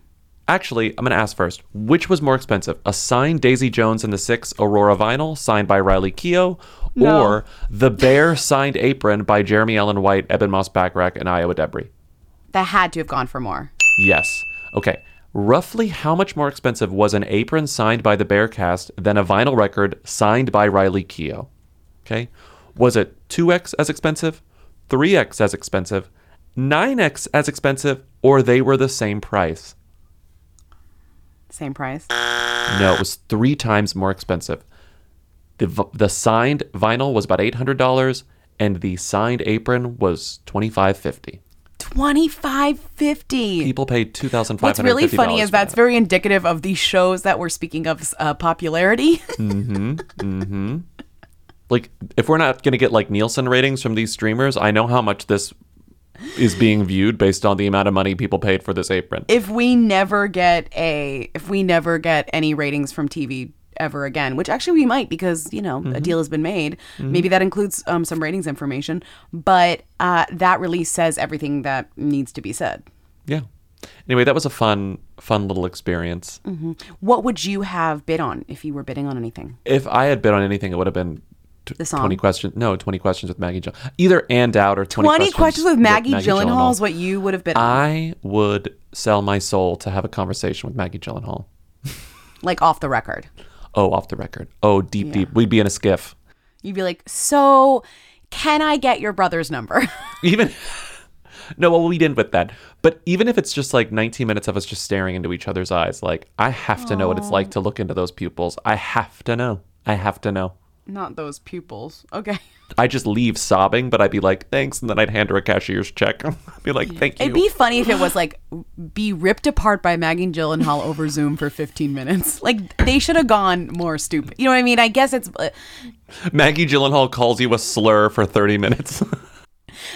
Actually, I'm going to ask first. Which was more expensive? A signed Daisy Jones and the Six Aurora vinyl signed by Riley Keough, No. or the Bear signed apron by Jeremy Allen White, Ebon Moss-Bachrach, and Ayo Edebiri? That had to have gone for more. Yes. Okay. Roughly how much more expensive was an apron signed by the Bear cast than a vinyl record signed by Riley Keough? Okay. Was it 2x as expensive, 3x as expensive, 9x as expensive, or they were the same price? Same price. No, it was three times more expensive. The, the signed vinyl was about $800 and the signed apron was $25.50. Twenty five fifty. People paid $2,550. What's really funny is that's that. very indicative of these shows that we're speaking of uh, popularity. Mm-hmm. Mm-hmm. Like, if we're not going to get like Nielsen ratings from these streamers, I know how much this is being viewed based on the amount of money people paid for this apron. if we never get a, if we never get any ratings from TV ever again, which actually we might because you know Mm-hmm. a deal has been made. Maybe that includes um, some ratings information, but uh, that release says everything that needs to be said. Yeah. Anyway, that was a fun, fun little experience. hmm What would you have bid on if you were bidding on anything? If I had bid on anything, it would have been t- The song? 20 questions. No, 20 questions with Maggie Jill. Either and out or 20, 20 questions, with Maggie, Gyllenhaal is what you would have on. I would sell my soul to have a conversation with Maggie Gyllenhaal. like off the record. Oh, off the record. Oh, deep, Yeah. deep. We'd be in a skiff. You'd be like, so can I get your brother's number? Even no, well, we didn't with that. But even if it's just like 19 minutes of us just staring into each other's eyes, like I have to know what it's like to look into those pupils. I have to know. I have to know. Not those pupils. Okay. I just leave sobbing, but I'd be like, thanks, and then I'd hand her a cashier's check. I'd be like, thank you. It'd be funny if it was like be ripped apart by Maggie Gyllenhaal over Zoom for 15 minutes. Like they should have gone more stupid. You know what I mean? I guess it's uh, Maggie Gyllenhaal calls you a slur for 30 minutes.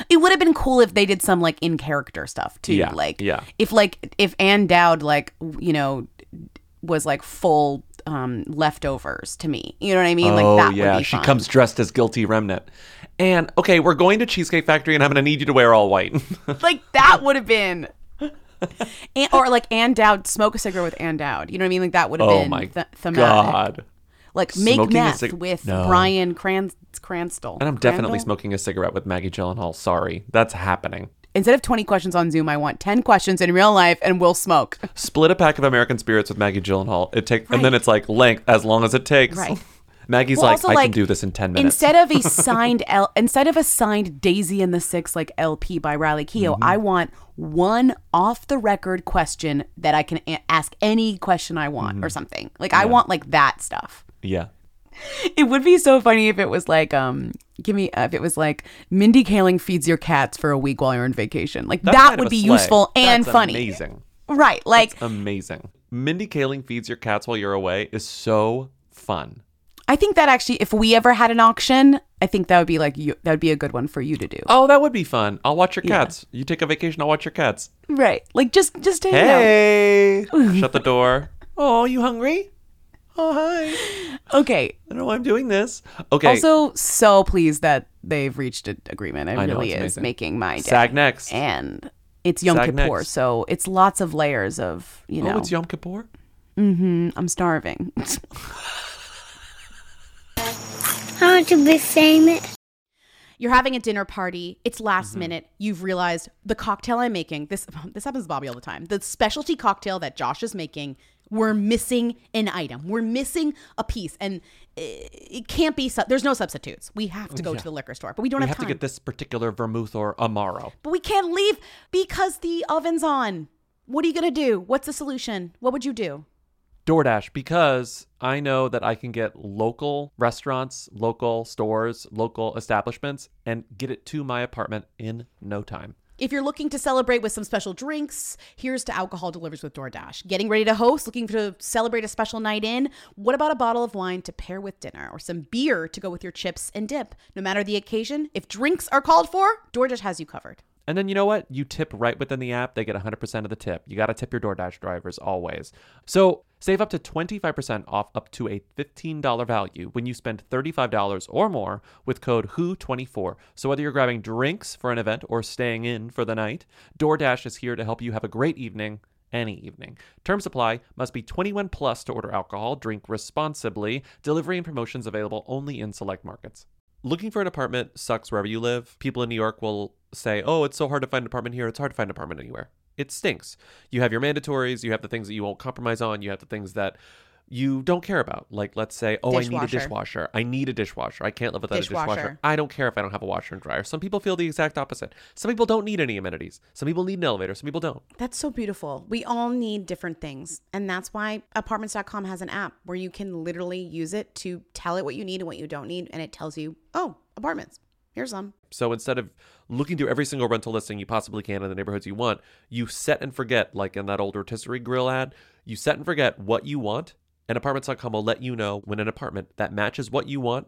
It would have been cool if they did some like in character stuff too. Yeah, Like yeah. if like if Ann Dowd like you know was like full um leftovers to me. You know what I mean? oh like that yeah, would be she fun. comes dressed as guilty remnant. And okay, we're going to Cheesecake Factory, and I'm going to need you to wear all white. like that would have been and, or like Ann Dowd smoke a cigarette with Ann Dowd. You know what I mean? Like that would have oh been my th- thematic. god! Like make Smoking meth cig- with No. Brian Cran- Cranston. And I'm definitely Crandall? smoking a cigarette with Maggie Gyllenhaal. Sorry, that's happening. Instead of 20 questions on Zoom, I want 10 questions in real life and we'll smoke. Split a pack of American Spirits with Maggie Gyllenhaal. It take, and then it's like length as long as it takes. Right. Maggie's Well, like, I like, can do this in ten minutes. Instead of a signed L, instead of a signed Daisy and the Six like LP by Riley Keough, Mm-hmm. I want one off the record question that I can a- ask any question I want or something. Like I Mm-hmm. Want like that stuff. yeah. It would be so funny if it was like um give me uh, if it was like Mindy Kaling feeds your cats for a week while you're on vacation. Like That's that would be useful and That's funny. Amazing. Right. Like That's amazing. Mindy Kaling feeds your cats while you're away is so fun. I think that actually if we ever had an auction, I think that would be like you that would be a good one for you to do. Oh, that would be fun. I'll watch your Yeah. cats. You take a vacation, I'll watch your cats. Right. Like just just. Hey. Shut the door. Oh, you hungry? Oh, hi. Okay. I know why I'm doing this. Okay. Also, so pleased that they've reached an agreement. It I know, really it's is amazing. making my day. Sag next. And it's Yom Sag Kippur, next. so it's lots of layers of, you know. Oh, it's Yom Kippur? Mm-hmm. I'm starving. I want to be famous. You're having a dinner party. It's Mm-hmm. last minute. You've realized the cocktail I'm making. This this happens to Bobby all the time. The specialty cocktail that Josh is making. We're missing an item. We're missing a piece, and it, can't be. Su- there's no substitutes. We have to go Yeah. to the liquor store, but we don't we have, have to get this particular vermouth or amaro. But we can't leave because the oven's on. What are you gonna do? What's the solution? What would you do? DoorDash because I know that I can get local restaurants, local stores, local establishments and get it to my apartment in no time. If you're looking to celebrate with some special drinks, here's to alcohol delivers with DoorDash. Getting ready to host, looking to celebrate a special night in? What about a bottle of wine to pair with dinner or some beer to go with your chips and dip? No matter the occasion, if drinks are called for, DoorDash has you covered. And then you know what? You tip right within the app, they get 100% of the tip. You got to tip your DoorDash drivers always. So save up to 25% off up to a $15 value when you spend $35 or more with code WHO24. So whether you're grabbing drinks for an event or staying in for the night, DoorDash is here to help you have a great evening any evening. Terms apply. Must be 21 plus to order alcohol. Drink responsibly. Delivery and promotions available only in select markets. Looking for an apartment sucks wherever you live. People in New York will say, "Oh, it's so hard to find an apartment here. It's hard to find an apartment anywhere." It stinks. You have your mandatories, you have the things that you won't compromise on, you have the things that you don't care about. Like let's say, "Oh, I need a Dishwasher. dishwasher. I need a dishwasher. I can't live without a Dishwasher. dishwasher." I don't care if I don't have a washer and dryer. Some people feel the exact opposite. Some people don't need any amenities. Some people need an elevator. Some people don't. That's so beautiful. We all need different things. And that's why apartments.com has an app where you can literally use it to tell it what you need and what you don't need. And it tells you, oh, apartments. Here's some. So instead of looking through every single rental listing you possibly can in the neighborhoods you want, you set and forget, like in that old rotisserie grill ad, you set and forget what you want, and apartments.com will let you know when an apartment that matches what you want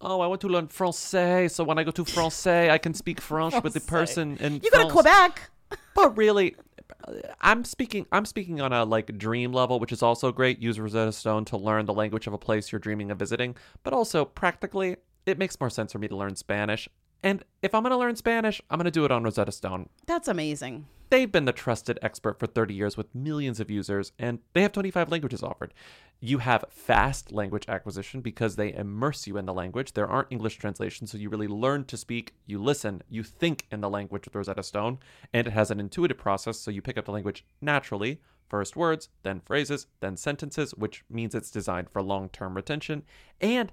oh, I want to learn Francais, so when I go to Francais, I can speak French with the person in You go to Quebec. But really, I'm speaking. I'm speaking on a like dream level, which is also great. Use Rosetta Stone to learn the language of a place you're dreaming of visiting. But also practically, it makes more sense for me to learn Spanish. And if I'm going to learn Spanish, I'm going to do it on Rosetta Stone. That's amazing. They've been the trusted expert for 30 years with millions of users, and they have 25 languages offered. You have fast language acquisition because they immerse you in the language. There aren't English translations, so you really learn to speak, you listen, you think in the language with Rosetta Stone, and it has an intuitive process, so you pick up the language naturally. First words, then phrases, then sentences, which means it's designed for long term retention. And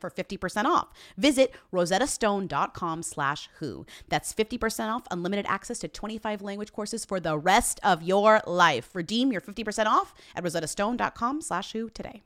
for 50% off. Visit rosettastone.com slash who. That's 50% off unlimited access to 25 language courses for the rest of your life. Redeem your 50% off at rosettastone.com slash who today.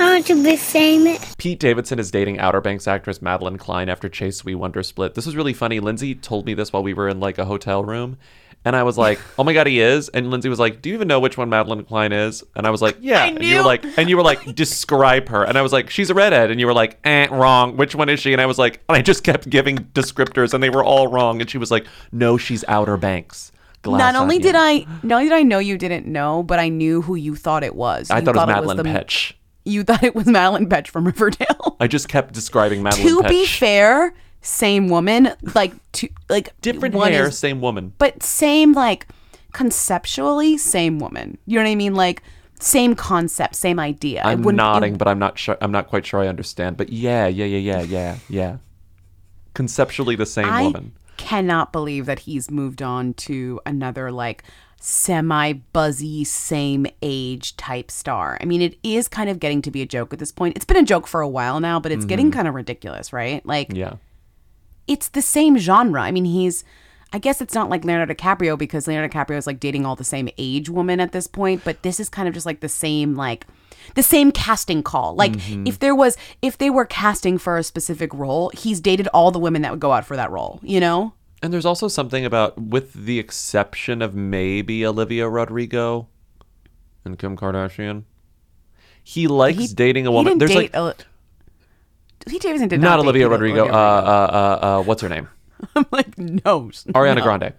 I want to be famous. Pete Davidson is dating Outer Banks actress Madelyn Cline after Chase Sui Wonder split. This was really funny. Lindsay told me this while we were in like a hotel room. And I was like, "Oh my god, he is!" And Lindsay was like, "Do you even know which one Madelyn Cline is?" And I was like, "Yeah." And you were like, and you were like, "Describe her." And I was like, "She's a redhead." And you were like, "Eh, wrong. Which one is she?" And I was like, and I just kept giving descriptors, and they were all wrong. And she was like, "No, she's Outer Banks." Glass not only onion. did I, not only did I know you didn't know, but I knew who you thought it was. I You thought it was Madeline the- Petch. You thought it was Madelaine Petsch from Riverdale. I just kept describing Madeline to Petch. be fair, same woman, like two, like Different one hair, is- same woman. but same like conceptually, same woman. You know what I mean? Like same concept, same idea. I'm wouldn't- it- nodding, but I'm not sure. I'm not quite sure I understand. But yeah, yeah, yeah, yeah, yeah, yeah. Conceptually, the same I woman. cannot believe that he's moved on to another like semi buzzy same age type star. I mean, it is kind of getting to be a joke at this point. It's been a joke for a while now, but it's getting Mhm. kind of ridiculous, right? Like Yeah. It's the same genre. I mean, he's I guess it's not like Leonardo DiCaprio because Leonardo DiCaprio is like dating all the same age woman at this point, but this is kind of just like the same like the same casting call. Like Mhm. if there was if they were casting for a specific role, he's dated all the women that would go out for that role, you know? And there's also something about, with the exception of maybe Olivia Rodrigo and Kim Kardashian, he likes dating a He woman. There's like a- he Davidson did not, not, date Olivia Olivia Rodrigo. Uh, uh, uh, uh, what's her name? I'm like, no. Ariana no. Grande.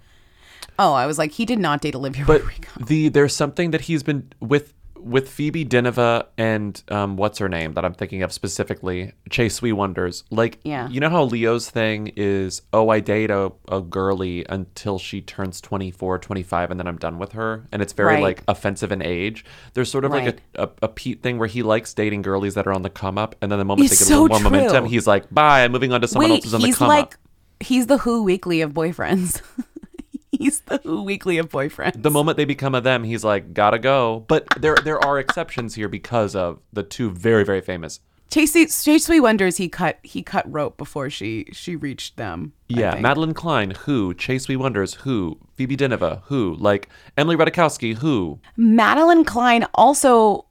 Oh, I was like, he did not date Olivia But Rodrigo. the there's something that he's been with with Phoebe Dynevor and um, what's her name that I'm thinking of specifically, Chase Sui Wonders. Like, Yeah. you know how Leo's thing is, oh, I date a, a girly until she turns 24, 25, and then I'm done with her. And it's very Right. like offensive in age. There's sort of Right. like a, a, a Pete thing where he likes dating girlies that are on the come up. And then the moment It's they get a little so more momentum, he's like, bye, I'm moving on to someone Wait, else who's on the he's come like up. he's the Who Weekly of boyfriends. he's the Who Weekly of boyfriends. the moment they become a them, he's like, gotta go. But there there are exceptions here because of the two very very famous. Chase Chase Sui Wonders he cut he cut rope before she she reached them. Yeah. Madelyn Cline, who Chase Sui Wonders, who Phoebe Dynevor, who like Emily Ratajkowski, who Madelyn Cline also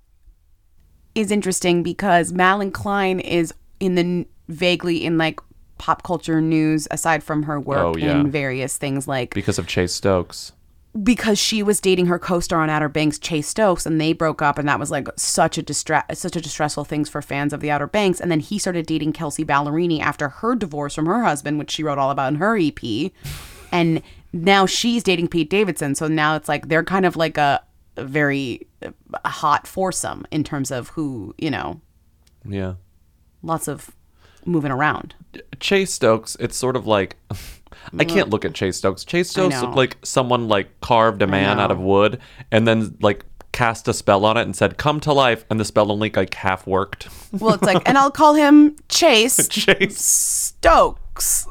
is interesting because Madelyn Cline is in the vaguely in like pop culture news aside from her work Oh, yeah. in various things like because of Chase Stokes. because she was dating her co-star on Outer Banks, Chase Stokes, and they broke up, and that was like such a distress, such a distressful things for fans of the Outer Banks. And then he started dating Kelsea Ballerini after her divorce from her husband, which she wrote all about in her EP. And now she's dating Pete Davidson, so now it's like they're kind of like a, very hot foursome in terms of who you know, Yeah. lots of moving around. Chase Stokes, it's sort of like I can't look at Chase Stokes. Chase Stokes looked like someone like carved a man out of wood and then like cast a spell on it and said, Come to life and the spell only like half worked. Well, it's like, and I'll call him Chase Chase Stokes.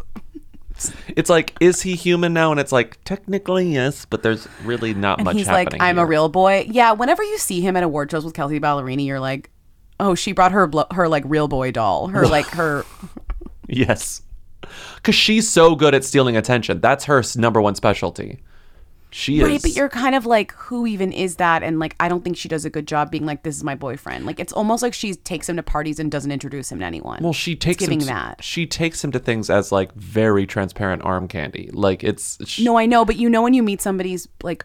It's like, is he human now? And it's like, technically yes, but there's really not And much he's like, happening. I'm a real boy. Yeah, whenever you see him at award shows with Kelsea Ballerini, you're like, oh, she brought her blo- her like real boy doll, her like her. Yes. Because she's so good at stealing attention. That's her number one specialty. She right, is. but you're kind of like, who even is that? And like, I don't think she does a good job being like, this is my boyfriend. Like, it's almost like she takes him to parties and doesn't introduce him to anyone. Well, she It's takes giving him to- that. She takes him to things as like very transparent arm candy. Like it's sh- No, I know, but you know when you meet somebody's like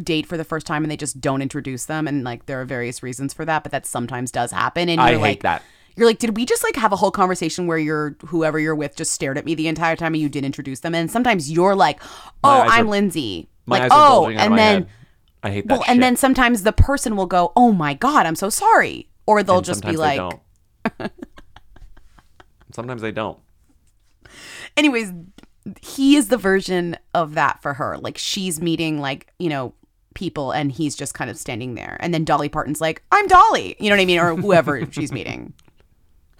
date for the first time and they just don't introduce them, and like there are various reasons for that, but that sometimes does happen. And I you're hate like, that. You're like, did we just like have a whole conversation where you're whoever you're with just stared at me the entire time and you didn't introduce them? And sometimes you're like, oh, I'm are- Lindsay. like, oh, and then head. I hate that. well, and then sometimes the person will go, oh my god, I'm so sorry, or they'll And just be like, sometimes they don't. anyways, he is the version of that for her. Like she's meeting like, you know, people and he's just kind of standing there. And then Dolly Parton's like, I'm Dolly. You know what I mean? Or whoever she's meeting.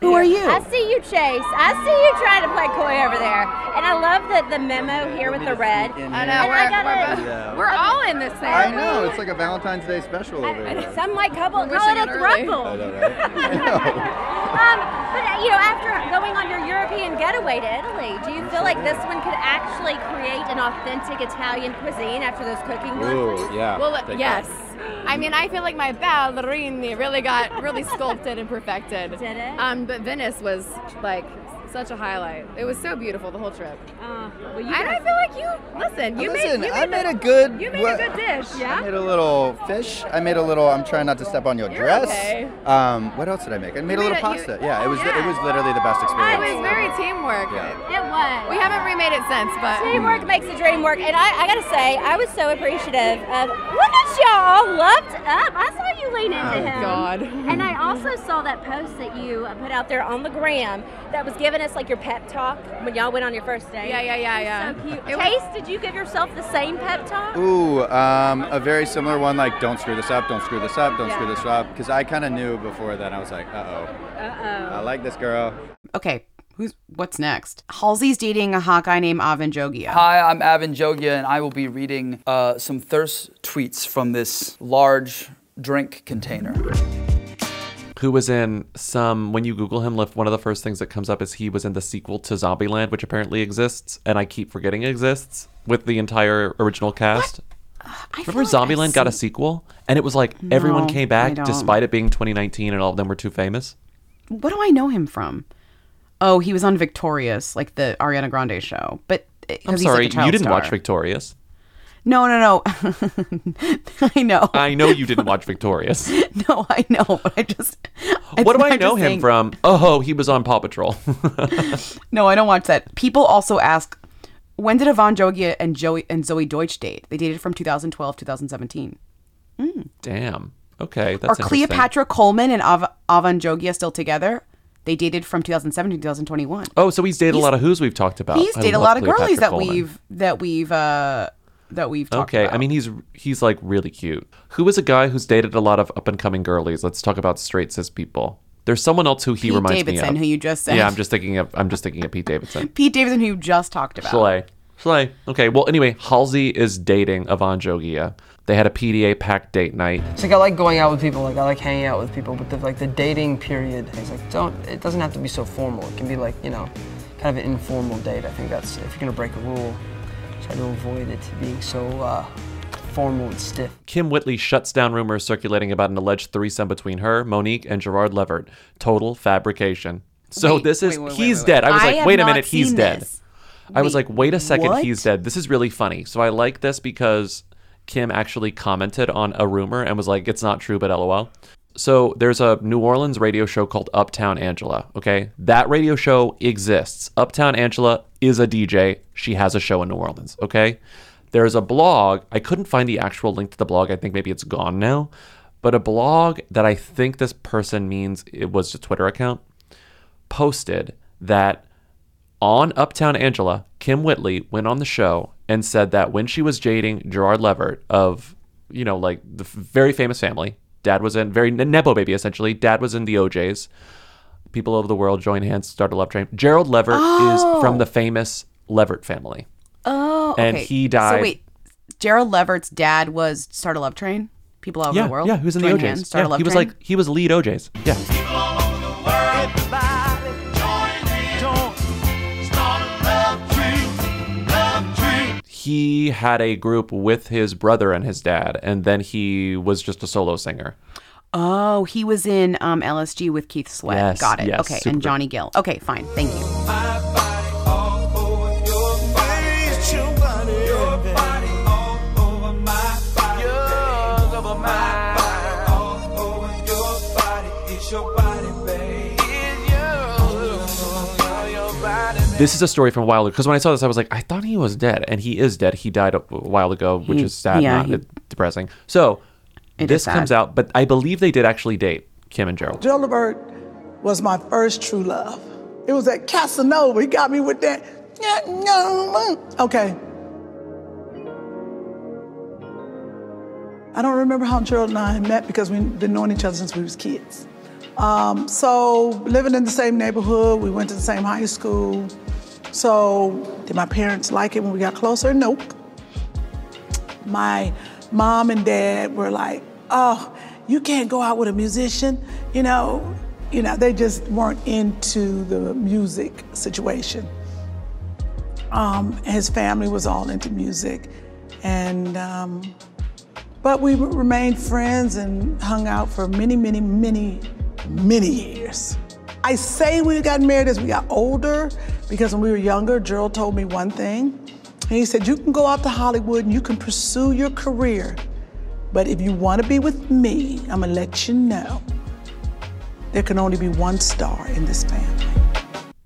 Who are you? I see you, Chase. I see you trying to play coy over there. And I love the, the memo here with the red. I know. we're- I gotta, we're both- Yeah. we're all in this thing. I know. It's like a Valentine's Day special over here. Some might couple, call it a wishing thruple. I know, right? um, but you know, after going on your European getaway to Italy, do you feel like this one could actually create an authentic Italian cuisine after those cooking books? Ooh, yeah. Well, Take yes. that. I mean, I feel like my ballerini really got really sculpted and perfected. Did it? Um, but Venice was like such a highlight. It was so beautiful the whole trip. Uh, well, you and I feel like you listen. You Listen, made you I made, made the- a good- You made what- a good dish. Yeah. I made a little fish. I made a little. I'm trying not to step on your You're dress. okay. Um, what else did I make? I made a little a- you- pasta. yeah, it was. It was literally the best experience. It was very teamwork. Yeah. It was. We haven't remade it since, but Teamwork makes the dream work. And I, I gotta say, I was so appreciative of look at y'all loved up. I saw you lean into him. Oh, him. God. And I also saw that post that you uh, put out there on the gram that was giving us like your pep talk when y'all went on your first date. Yeah, yeah, yeah, yeah. So cute. Chase, did you give yourself the same pep talk? Ooh, um, a very similar one. Like, don't screw this up. Don't screw this up. Don't Yeah. screw this up. Because I kind of knew before then. I was like, uh oh. Uh oh. I like this girl. Okay, who's what's next? Halsey's dating a hot guy named Avan Jogia. Hi, I'm Avan Jogia, and I will be reading uh, some thirst tweets from this large drink container. Who was in some? When you Google him, lift one of the first things that comes up is he was in the sequel to Zombieland, which apparently exists, and I keep forgetting exists with the entire original cast. Remember Zombieland got a sequel, and it was like everyone came back despite it being 2019, and all of them were too famous. What do I know him from? Oh, he was on Victorious, like the Ariana Grande show. But eh, 'cause I'm he's, like, sorry, you didn't watch. Victorious. No, no, no. I know. I know you didn't watch Victorious. No, I know, but I just. what do I I'm know him saying- from? Oh, he was on Paw Patrol. No, I don't watch that. People also ask, when did Avan Jogia and Joey and Zoey Deutch date? They dated from 2012 2017. Damn. Okay, that's Are. Cleopatra Coleman and Av- Avan Jogia still together? They dated from 2007 to 2021. Oh, so he's dated a lot of who's we've talked about. He's I dated a lot of girlies Cleopatra that Coleman. we've that we've uh that we've talked Okay, about. I mean he's he's like really cute. Who is a guy who's dated a lot of up and coming girlies? Let's talk about straight cis people. There's someone else who he Pete reminds Davidson, me of. Davidson who you just said. Yeah, I'm just thinking of I'm just thinking of Pete Davidson. Pete Davidson, who you just talked about. Slay. Slay. Okay, well anyway, Halsey is dating Avan Jogia. They had a PDA packed date night. It's like I like going out with people, like I like hanging out with people, but the like the dating period, it's like don't it doesn't have to be so formal. It can be like, you know, kind of an informal date. I think that's if you're gonna break a rule, try to avoid it being so uh, formal and stiff. Kym Whitley shuts down rumors circulating about an alleged threesome between her, Mo'Nique, and Gerald Levert. Total fabrication. So Wait, this is wait, wait, he's wait, wait. dead. I was I like, have wait a minute, he's seen dead. this. I was like, wait a second, what? he's dead. This is really funny. So I like this because Kim actually commented on a rumor and was like, it's not true, but lol. So there's a New Orleans radio show called Uptown Angela. Okay, that radio show exists. Uptown Angela is a DJ. She has a show in New Orleans. Okay, there's a blog. I couldn't find the actual link to the blog. I think maybe it's gone now. But a blog that I think this person means it was a Twitter account posted that on Uptown Angela, Kym Whitley went on the show and said that when she was dating Gerald Levert of, you know, like the very famous family, dad was in, very Nepo baby essentially, dad was in the O'Jays. People over the world join hands, start a love train. Gerald Levert Oh. is from the oh. famous Levert family. Oh, And he died- So wait, Gerald Levert's dad was Start a Love Train. People all over yeah, the world. yeah, he was in Join the O'Jays. hands, Start yeah, a Love train. he was Train. like he was lead O'Jays. Yeah. he had a group with his brother and his dad, and then he was just a solo singer. Oh, he was in um, LSG with Keith Sweat. Yes, Got it. yes, okay, super and great. Johnny Gill. Okay, fine. Thank you. This is a story from a while ago because when I saw this, I was like, I thought he was dead, and he is dead. He died a while ago, which He- is sad, yeah, not he- depressing. So It this comes out, but I believe they did actually date Kim and Gerald. Joe Levert was my first true love. It was at Casanova. He got me with that. Okay. I don't remember how Gerald and I met because we've been knowing each other since we was kids. Um, so living in the same neighborhood, we went to the same high school. So did my parents like it when we got closer? Nope. My mom and dad were like, "Oh, you can't go out with a musician," you know. You know, they just weren't into the music situation. Um, his family was all into music, and um, but we remained friends and hung out for many, many, many, many years. I say we got married as we got older because when we were younger, Gerald told me one thing. And he said, You can go out to Hollywood and you can pursue your career. But if you want to be with me, I'm going to let you know there can only be one star in this family.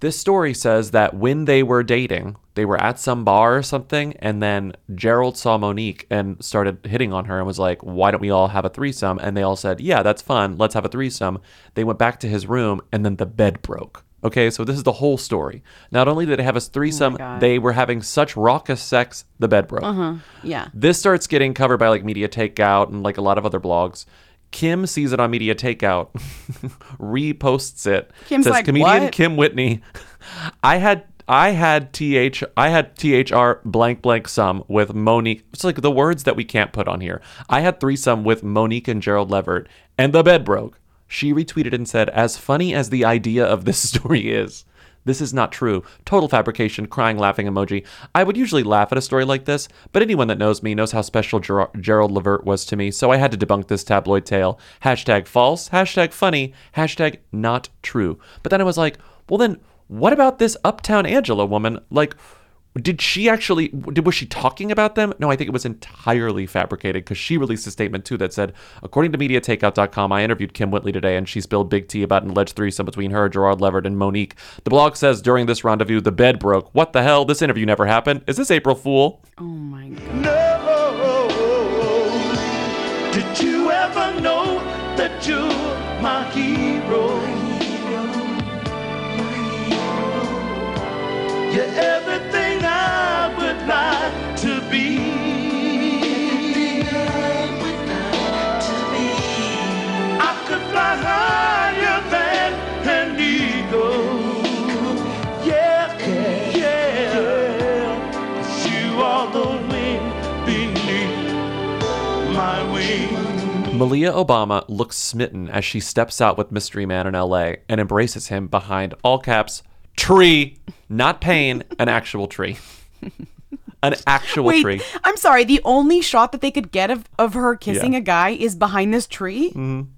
This story says that when they were dating, they were at some bar or something, and then Gerald saw Mo'Nique and started hitting on her and was like, Why don't we all have a threesome? And they all said, Yeah, that's fun. Let's have a threesome. They went back to his room, and then the bed broke. Okay, so this is the whole story. Not only did they have a threesome, God. they were having such raucous sex, the bed broke. Uh huh. Yeah. This starts getting covered by like Media Takeout and like a lot of other blogs. Kym sees it on Media Takeout, reposts it. Kym's says like, comedian "What?" Kym Whitley. I had I had th I had thr blank blank sum with Mo'Nique. It's like the words that we can't put on here. I had threesome with Mo'Nique and Gerald Levert, and the bed broke. She retweeted and said, "As funny as the idea of this story is." This is not true. Total fabrication, crying, laughing emoji. I would usually laugh at a story like this, but anyone that knows me knows how special Ger- Gerald Levert was to me, so I had to debunk this tabloid tale. Hashtag false, hashtag funny, hashtag not true. But then I was like, well, then what about this Uptown Angela woman? Like, did she actually, did, was she talking about them? No, I think it was entirely fabricated because she released a statement too that said, according to MediaTakeout.com, I interviewed Kym Whitley today and she spilled big tea about an alleged threesome between her, Gerald Levert, and Mo'Nique. The blog says during this rendezvous, the bed broke. What the hell? This interview never happened. Is this April Fool? Oh my god. no Did you ever know that you're my hero? You're everything Malia Obama looks smitten as she steps out with Mystery Man in LA and embraces him behind all caps tree, not pain, an actual tree. An actual Wait, tree. I'm sorry. The only shot that they could get of, of her kissing Yeah. a guy is behind this tree. Mhm.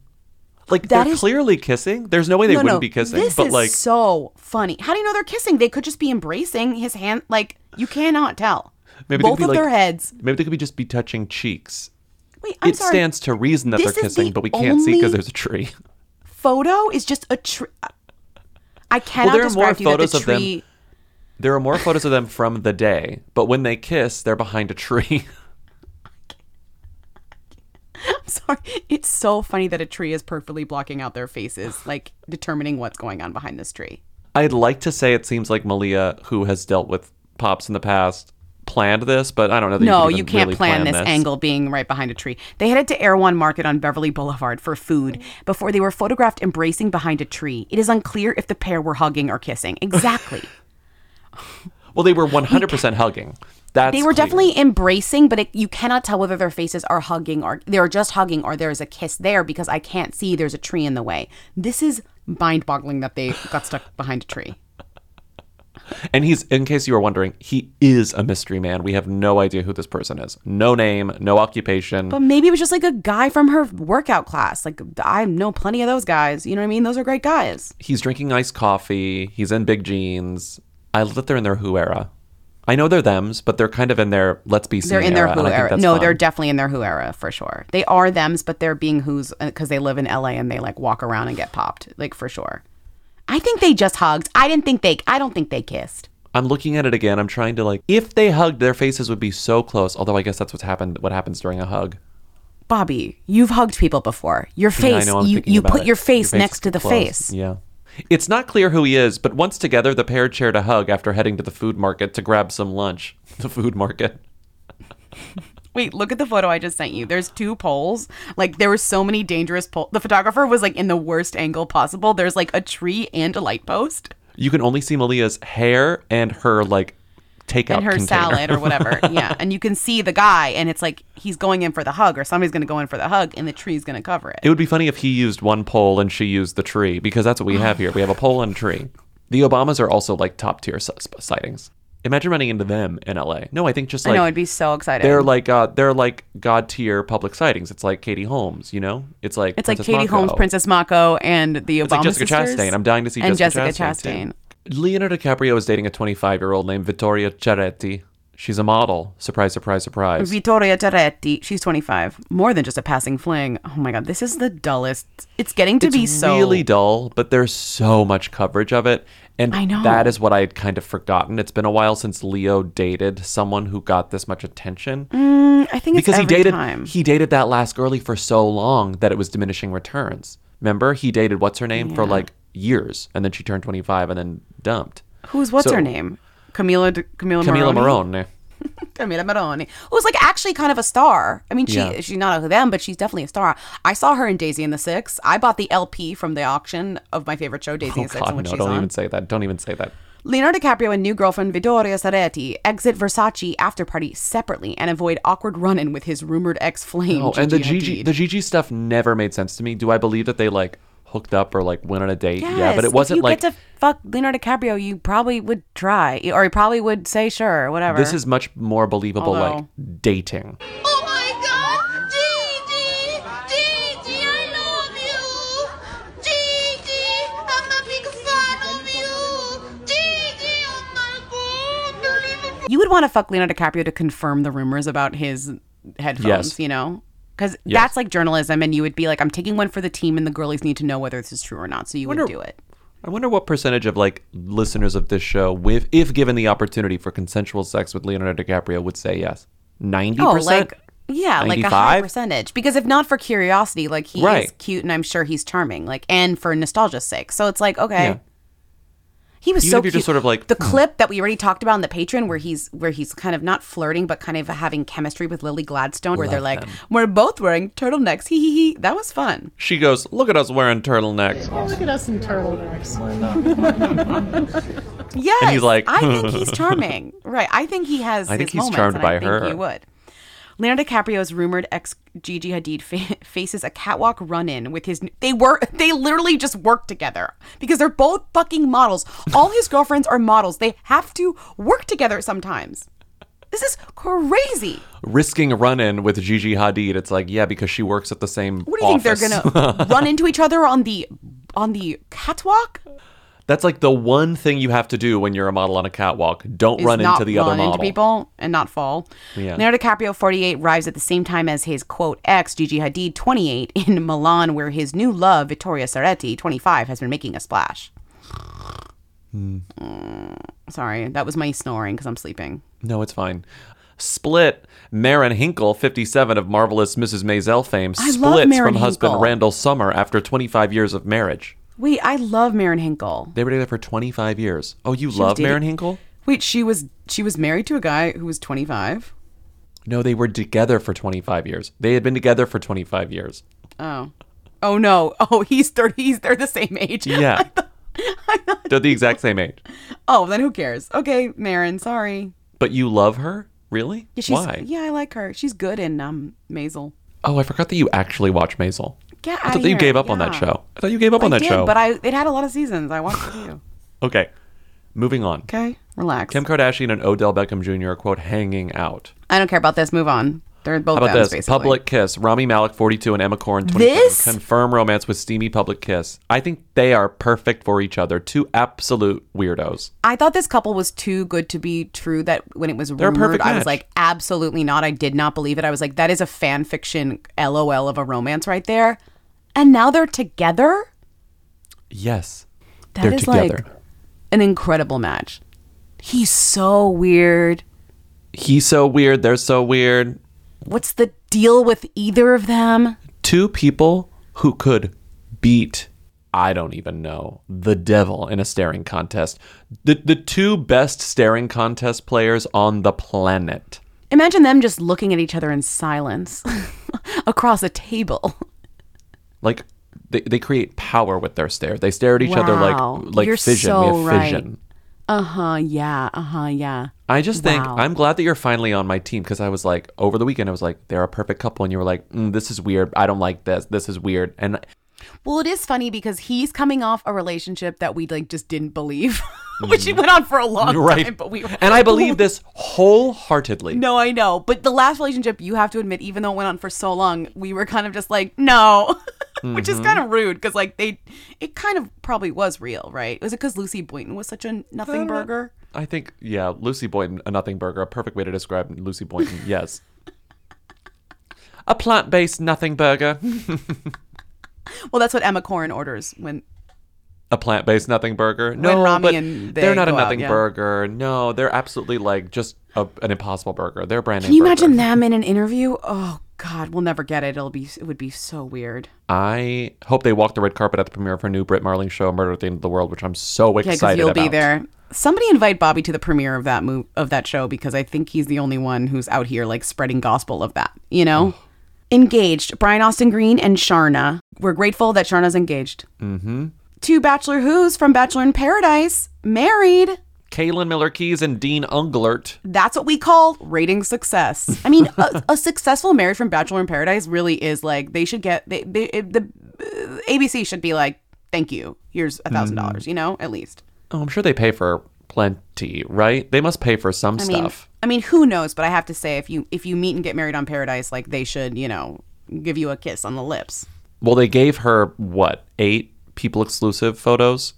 Like That they're is- clearly kissing. There's no way they No, wouldn't no, be kissing, This but is like so funny. How do you know they're kissing? They could just be embracing his hand. Like you cannot tell. maybe both of like- their heads. Maybe they could be just be touching cheeks. Wait, I'm it sorry. stands to reason that This they're kissing, the but we can't see because there's a tree. Photo is just a tree. I cannot well, there are more describe to you that photos the of tree. them. There are more photos of them from the day, but when they kiss, they're behind a tree. I'm sorry. It's so funny that a tree is perfectly blocking out their faces, like determining what's going on behind this tree. I'd like to say it seems like Malia, who has dealt with pops in the past, planned this, but I don't know. No, you, you can't really plan, this, angle being right behind a tree. They headed to Erewhon Market on Beverly Boulevard for food before they were photographed embracing behind a tree. It is unclear if the pair were hugging or kissing. Exactly. Well, they were 100% hugging. That's they were clear. definitely embracing, but it, you cannot tell whether their faces are hugging or they're just hugging or there's a kiss there because I can't see there's a tree in the way. This is mind boggling that they got stuck behind a tree. And he's, in case you were wondering, he is a mystery man. We have no idea who this person is. No name, no occupation. But maybe it was just like a guy from her workout class. Like I know plenty of those guys. You know what I mean? Those are great guys. He's drinking iced coffee. He's in big jeans. I love that they're in their Who era. I know they're thems, but they're kind of in their let's be seen They're in their era, Who era. No, fun. they're definitely in their Who era for sure. They are them's, but they're being Who's uh, because they live in LA and they like walk around and get popped, like for sure. I think they just hugged. I didn't think they. I don't think they kissed. I'm looking at it again. I'm trying to like, if they hugged, their faces would be so close. Although I guess that's what's happened. What happens during a hug? Bobby, you've hugged people before. Your Yeah, face, know, I'm you you put your face Your next to the close. face. Yeah. It's not clear who he is, but once together, the pair shared a hug after heading to the food market to grab some lunch. The food market. Wait, look at the photo I just sent you. There's two poles. Like there were so many dangerous poles. The photographer was like in the worst angle possible. There's like a tree and a light post You can only see Malia's hair and her like takeout and her container. salad or whatever. yeah, and you can see the guy, and it's like he's going in for the hug, or somebody's going to go in for the hug, and the tree's going to cover it. It would be funny if he used one pole and she used the tree because that's what we have here. We have a pole and a tree. The Obamas are also like top tier sus- sightings. Imagine running into them in LA. No, I think just I like know it'd be so exciting. they're like uh, they're like god tier public sightings. It's like Katie Holmes, you know. It's like It's like Princess Katie Holmes, Princess Mako, and the Obama It's like Jessica sisters. Chastain. I'm dying to see and Jessica, Jessica Chastain. Chastain. Leonardo DiCaprio is dating a 25 year old named Vittoria Ceretti. She's a model. Surprise, surprise, surprise. Vittoria Ceretti. She's 25. More than just a passing fling. Oh my god, this is the dullest. It's getting to it's be so really dull, but there's so much coverage of it. And I know. that is what I had kind of forgotten. It's been a while since Leo dated someone who got this much attention. Mm, I think it's because he dated time. he dated that last girlie for so long that it was diminishing returns. Remember, he dated what's her name for like years, and then she turned 25 and then dumped. Who's what's So- her name? Camila D- Camila Camila Morrone? Marone. Camila Morrone, who's like actually kind of a star. I mean, she Yeah. she's not a them, but she's definitely a star. I saw her in Daisy and the Six. I bought the LP from the auction of my favorite show, Daisy Oh and the Six, God, when no! she's Don't on. even say that. Don't even say that. Leonardo DiCaprio and new girlfriend Vittoria Ceretti exit Versace after party separately and avoid awkward run-in with his rumored ex-flame. Oh, and the Gigi Gigi, Hadid. the Gigi stuff never made sense to me. Do I believe that they like hooked up or like went on a date? Yes, yeah, but it wasn't if you like get to fuck Leonardo DiCaprio, you probably would try, or you probably would say sure, or whatever. this is much more believable like Although- dating. Oh you GD, I'm not being fine with you. GD, I'm not going to believe You would want to fuck Leonardo DiCaprio to confirm the rumors about his headphones, Yes. you know? Because Yes. that's like journalism, and you would be like, I'm taking one for the team, and the girlies need to know whether this is true or not. So you would Wonder- do it. I wonder what percentage of like listeners of this show, with if given the opportunity for consensual sex with Leonardo DiCaprio, would say yes. Ninety Oh, percent. like, yeah, like a high percentage. Because if not for curiosity, like he is cute, and I'm sure he's charming, like, and for nostalgia's sake. So it's like, okay. Yeah. He was Even so if you're cute. just sort of like, the hmm. clip that we already talked about in the Patreon, where he's where he's kind of not flirting, but kind of having chemistry with Lily Gladstone, where they're like, them. "We're both wearing turtlenecks." Hee hee hee. That was fun. She goes, "Look at us wearing turtlenecks." Oh, Look at us in turtlenecks. Yes, And he's like, I think he's charming. right. I think he has. I think his he's moments, charmed by I think her. He would. Leonardo DiCaprio's rumored ex Gigi Hadid fa- faces a catwalk run-in with his. They were they literally just work together because they're both fucking models. All his girlfriends are models. They have to work together sometimes. This is crazy. Risking a run-in with Gigi Hadid. It's like, yeah, because she works at the same. What do you think they're gonna run into each other on the on the catwalk? That's like the one thing you have to do when you're a model on a catwalk. Don't run into the other run model. into people and not fall. Yeah. Leonardo DiCaprio, 48, arrives at the same time as his quote ex Gigi Hadid, 28, in Milan, where his new love Vittoria Ceretti, 25, has been making a splash. Mm, sorry, that was my snoring because I'm sleeping. No, it's fine. Split. Marin Hinkle, 57 of Marvelous Mrs. Maisel fame, I splits from husband Randall Sommer after 25 years of marriage. Wait, I love Marin Hinkle. They were together for 25 years. Oh, you She was love dating- Marin Hinkle? Wait, she was she was married to a guy who was 25. No, they were together for 25 years. They had been together for 25 years. Oh, oh no. Oh, he's 30. He's they're the same age. Yeah. They're the exact same age. Oh, then who cares? Okay, Marin. Sorry. But you love her? Really? Yeah, she's, Why? Yeah, I like her. She's good in um Maisel. Oh, I forgot that you actually watch Maisel. Get I thought you gave up on that show. I thought you gave up on that did, show. but I it had a lot of seasons. I watched it too. Okay. Moving on. Okay, relax. Kim Kardashian and Odell Beckham Jr. are quote hanging out. I don't care about this. Move on. They're both How about M's, this? basically. Public kiss. Rami Malek, 42, and Emma Corrin, 27. Confirm romance with steamy public kiss. I think they are perfect for each other. Two absolute weirdos. I thought this couple was too good to be true that when it was They're rumored, I was like, absolutely not. I did not believe it. I was like, that is a fan fiction LOL of a romance right there. And now they're together? Yes. That They're is together. like an incredible match. He's so weird. He's so weird. They're so weird. What's the deal with either of them? Two people who could beat, I don't even know, the devil in a staring contest. The, the two best staring contest players on the planet. Imagine them just looking at each other in silence across a table. Like, they, they create power with their stare. They stare at each other like like You're fission. so we have right. fission. Uh huh. Yeah. Uh huh. Yeah. I just think Wow. I'm glad that you're finally on my team because I was like over the weekend I was like they're a perfect couple and you were like mm, this is weird I don't like this this is weird and Well, it is funny because he's coming off a relationship that we like just didn't believe, which he went on for a long right time. But we and I believe this wholeheartedly. No, I know. But the last relationship, you have to admit, even though it went on for so long, we were kind of just like, no, which is kind of rude because like they, it kind of probably was real, right? Was it because Lucy Boynton was such a nothing Uh, burger? I think yeah Lucy Boynton a nothing burger a perfect way to describe Lucy Boynton yes a plant based nothing burger Well, that's what Emma Corrin orders when. a plant based nothing burger no Rami but and they they're not a go out, nothing yeah. burger no they're absolutely like just a, an impossible burger they're a brand Can you burger. imagine them in an interview? Oh God, we'll never get it. It'll be, it would be so weird. I hope they walk the red carpet at the premiere of her new Brit Marling show, Murder at the End of the World, which I'm so Yeah, excited you'll about. be there. Somebody invite Bobby to the premiere of that move of that show because I think he's the only one who's out here like spreading gospel of that. You know, engaged. Brian Austin Green and Sharna. We're grateful that Sharna's engaged. Mm-hmm. Two Bachelor Who's from Bachelor in Paradise married. Caelynn Miller-Keyes and Dean Unglert. That's what we call rating success. I mean, a, a successful marriage from Bachelor in Paradise really is like they should get they, they the uh, ABC should be like, thank you. Here's a thousand dollars. You know, at least. Oh, I'm sure they pay for plenty, right? They must pay for some I mean, stuff. I mean, who knows? But I have to say, if you if you meet and get married on Paradise, like they should, you know, give you a kiss on the lips. Well, they gave her what eight people exclusive photos.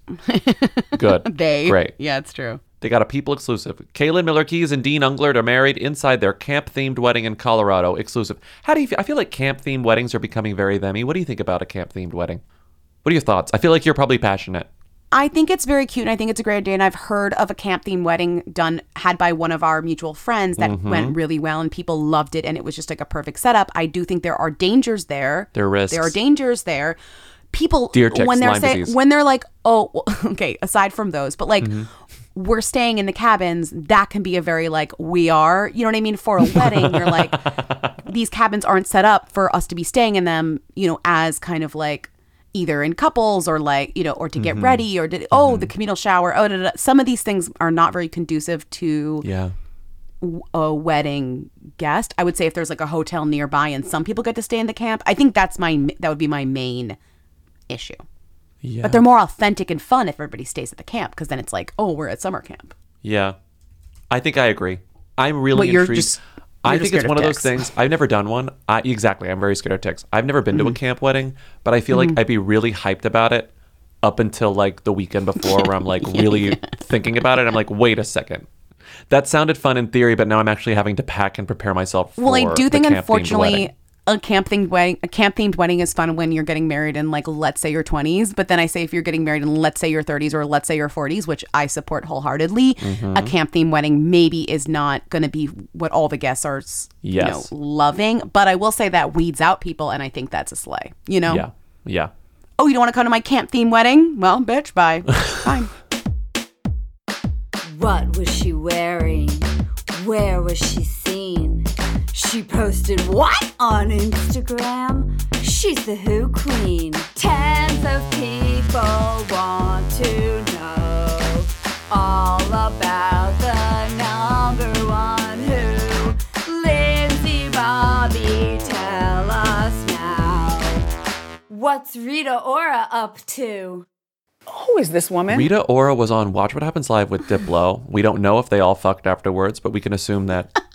Good. They great. Yeah, it's true. They got a people exclusive. Caelynn Miller-Keyes and Dean Unglert are married inside their camp themed wedding in Colorado. Exclusive. How do you feel? I feel like camp themed weddings are becoming very themy. What do you think about a camp themed wedding? What are your thoughts? I feel like you're probably passionate. I think it's very cute and I think it's a great idea. And I've heard of a camp theme wedding done had by one of our mutual friends that Mhm. went really well and people loved it and it was just like a perfect setup. I do think there are dangers there. There are risks. There are dangers there. People Deer ticks, when they're Lyme saying disease. when they're like, oh, well, okay. Aside from those, but like. Mm-hmm. We're staying in the cabins. That can be a very like we are. You know what I mean? For a wedding, you're like these cabins aren't set up for us to be staying in them. You know, as kind of like either in couples or like you know or to get Mhm. ready or to, oh the communal shower oh da, da, da. some of these things are not very conducive to Yeah. a wedding guest i would say if there's like a hotel nearby and some people get to stay in the camp i think that's my that would be my main issue Yeah. but they're more authentic and fun if everybody stays at the camp because then it's like oh we're at summer camp Yeah. I think I agree. I'm really Well, you're intrigued. just- I think it's one of of those things. I've never done one. I, exactly. I'm very scared of ticks. I've never been to a Mhm. camp wedding, but I feel Mhm. like I'd be really hyped about it up until like the weekend before where I'm like really thinking about it. I'm like, wait a second. That sounded fun in theory, but now I'm actually having to pack and prepare myself for well i do think unfortunately. A camp themed wedding a camp themed wedding is fun when you're getting married in like let's say your 20s but then i say if you're getting married in let's say your 30s or let's say your 40s which i support wholeheartedly Mhm. a camp themed wedding maybe is not going to be what all the guests are s- you know Yes. loving but i will say that weeds out people and i think that's a slay you know Yeah. Yeah. oh you don't want to come to my camp theme wedding well bitch bye fine What was she wearing? Where was she seen? She posted what on Instagram? She's the Who Queen. Tens of people want to know all about the number one Who. Lindsey Bobby, tell us now. What's Rita Ora up to? Who is this woman? Rita Ora was on Watch What Happens Live with Diplo. We don't know if they all fucked afterwards, but we can assume that.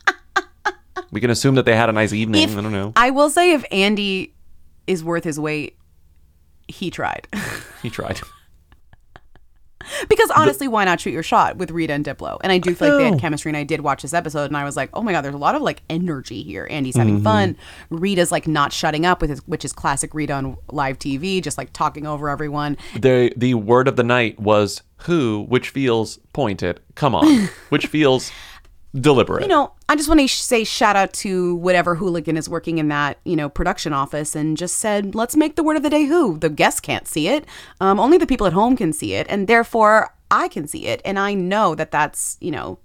we can assume that they had a nice evening. If- I don't know. I will say if Andy is worth his weight, he tried. He tried. because honestly, why not shoot your shot with Rita and Diplo? And I do feel like they had chemistry, and I did watch this episode, and I was like, oh my god, there's a lot of like energy here. Andy's having Mhm. fun. Rita's like not shutting up with his, which is classic Rita on live TV, just like talking over everyone. The the word of the night was who, which feels pointed. Come on, which feels deliberate. You know, I just want to say shout out to whatever hooligan is working in that, you know, production office and just said, let's make the word of the day who. The guests can't see it. Um, only the people at home can see it. And therefore, I can see it. And I know that that's, you know,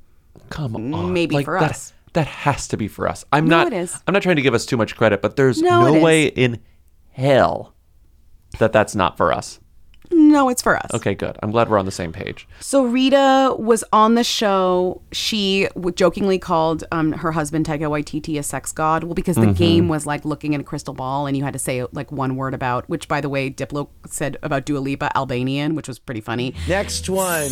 Come on, maybe Like, for that, us. That has to be for us. I'm No, not. it is. I'm not trying to give us too much credit, but there's No, no, it is. way in hell that that's not for us. No, it's for us. Okay, good. I'm glad we're on the same page. So Rita was on the show. She jokingly called um, her husband Taika Waititi a sex god. Well, because the Mhm. game was like looking at a crystal ball, and you had to say like one word about. Which, by the way, Diplo said about Dua Lipa, Albanian, which was pretty funny. Next one.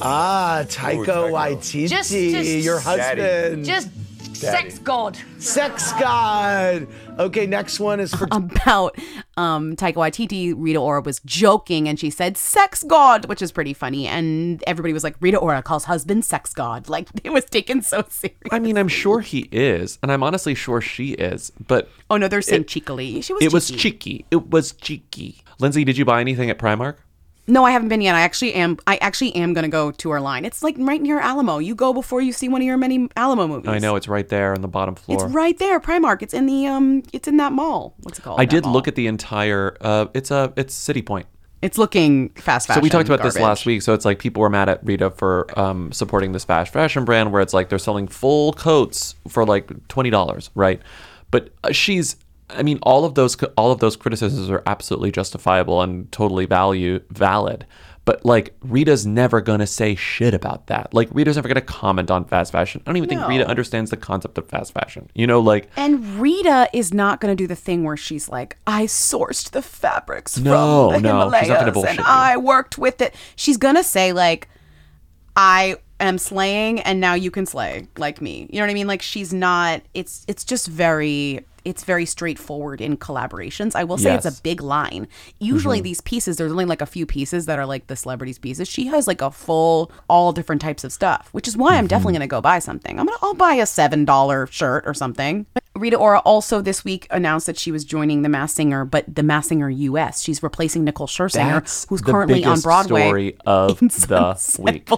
Ah, Taika Waititi, Just- just- your Daddy. husband. Just sex god. Sex god. Okay, next one is for about um, Taika Waititi, Rita Ora was joking and she said sex god, which is pretty funny. And everybody was like, Rita Ora calls husband sex god. Like it was taken so serious. I mean, I'm sure he is, and I'm honestly sure she is, but Oh no, they're saying it, cheekily. She was it was cheeky. cheeky. It was cheeky. Lindsey, did you buy anything at Primark? No, I haven't been yet. I actually am. I actually am gonna go to our line. It's like right near Alamo. You go before you see one of your many Alamo movies. I know it's right there on the bottom floor. It's right there, Primark. It's in the um. It's in that mall. What's it called? I That did mall. look at the entire. Uh, it's a it's City Point. It's looking fast fashion. So we talked about this last week. So it's like people were mad at Rita for um, supporting this fast fashion brand, where it's like they're selling full coats for like twenty dollars, right? But uh, she's, I mean, all of those all of those criticisms are absolutely justifiable and totally value valid. But like Rita's never gonna say shit about that. Like Rita's never gonna comment on fast fashion. I don't even think Rita understands the concept of fast fashion. You know, like And Rita is not going to do the thing where she's like, I sourced the fabrics No, from the no, Himalayas she's not bullshit and you. I worked with it. She's going to say like, I am slaying and now you can slay like me. You know what I mean? Like she's not it's it's just very it's very straightforward in collaborations. I will say it's a big line. Usually Mhm. these pieces there's only like a few pieces that are like the celebrities pieces. She has like a full all different types of stuff, which is why I'm definitely Mm-hmm. going to go buy something. I'm going to I'll buy a $7 shirt or something. Rita Ora also this week announced that she was joining the Masked Singer, but the Masked Singer US. She's replacing Nicole Scherzinger, That's who's currently on Broadway. story of the week.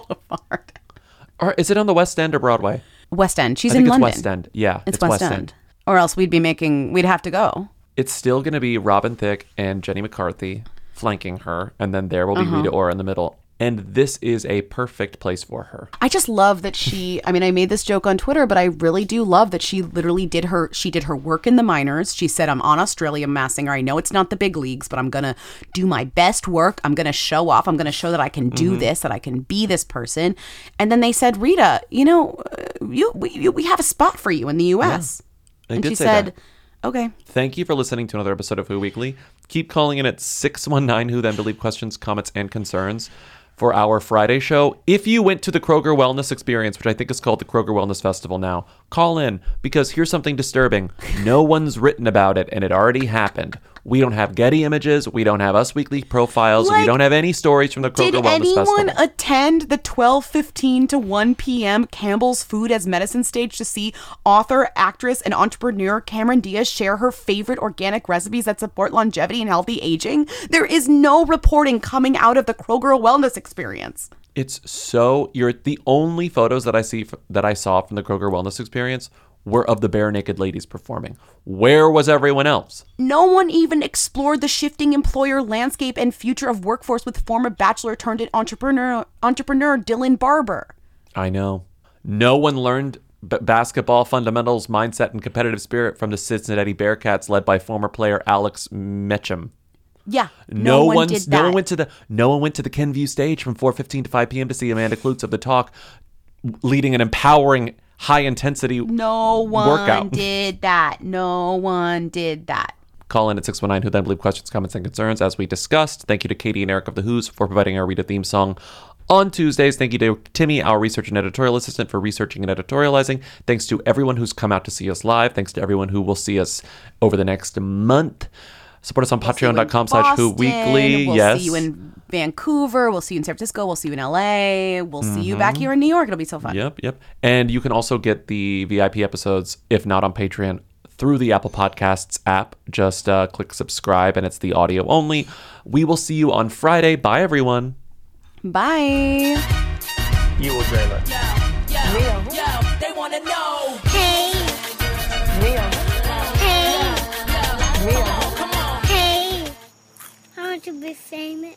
Or is it on the West End or Broadway? West End. She's I think in it's London. West End. Yeah, it's, West, End. Or else we'd be making we'd have to go. It's still going to be Robin Thicke and Jenny McCarthy flanking her, and then there will be Uh-huh. Rita Ora in the middle. And this is a perfect place for her. I just love that she I mean I made this joke on Twitter, but I really do love that she literally did her she did her work in the minors. She said I'm on Australia Masked Singer. I know it's not the big leagues, but I'm going to do my best work. I'm going to show off. I'm going to show that I can do Mhm. this, that I can be this person. And then they said, "Rita, you know, uh, you we, you, we have a spot for you in the US." They and did she say said, that. "Okay." Thank you for listening to another episode of Who Weekly. Keep calling in at 619 Who Them leave questions, comments, and concerns for our Friday show. If you went to the Kroger Wellness Experience, which I think is called the Kroger Wellness Festival now, call in because here's something disturbing. No one's written about it and it already happened. We don't have Getty images. We don't have Us Weekly profiles. we don't have any stories from the Kroger Wellness Festival. Did Wellness anyone Festival. attend the 12:15 to 1 p.m. Campbell's Food as Medicine stage to see author, actress, and entrepreneur Cameron Diaz share her favorite organic recipes that support longevity and healthy aging? There is no reporting coming out of the Kroger Wellness Experience. It's so you're the only photos that I see that I saw from the Kroger Wellness Experience were of the Barenaked Ladies performing. Where was everyone else? No one even explored the shifting employer landscape and future of workforce with former bachelor turned entrepreneur entrepreneur Dylan Barbour. I know. No one learned b- basketball fundamentals, mindset, and competitive spirit from the Cincinnati Bearcats, led by former player Alex Metcham. Yeah, No, no, one one's did that. no one went to the no one went to the Kenvue stage from 4:15 to 5 p.m. to see Amanda Kloots of the Talk, leading an empowering, high intensity No one workout. did that. No one did that. Call in at 619 Who Then Believe questions, comments, and concerns as we discussed. Thank you to Katie and Eric of The Who's for providing our Read a Theme song on Tuesdays. Thank you to Timmy, our research and editorial assistant, for researching and editorializing. Thanks to everyone who's come out to see us live. Thanks to everyone who will see us over the next month. Support us on patreon.com slash who weekly. We'll yes. see you in Vancouver. We'll see you in San Francisco. We'll see you in LA. We'll see you back Mhm. here in New York. It'll be so fun. Yep, yep. And you can also get the VIP episodes, if not on Patreon, through the Apple Podcasts app. Just uh, click subscribe, and it's the audio only. We will see you on Friday. Bye, everyone. Bye. You will dream it. they wanna know. Hey. Mia. Hey. Mia. Come on. Hey. I want to be famous.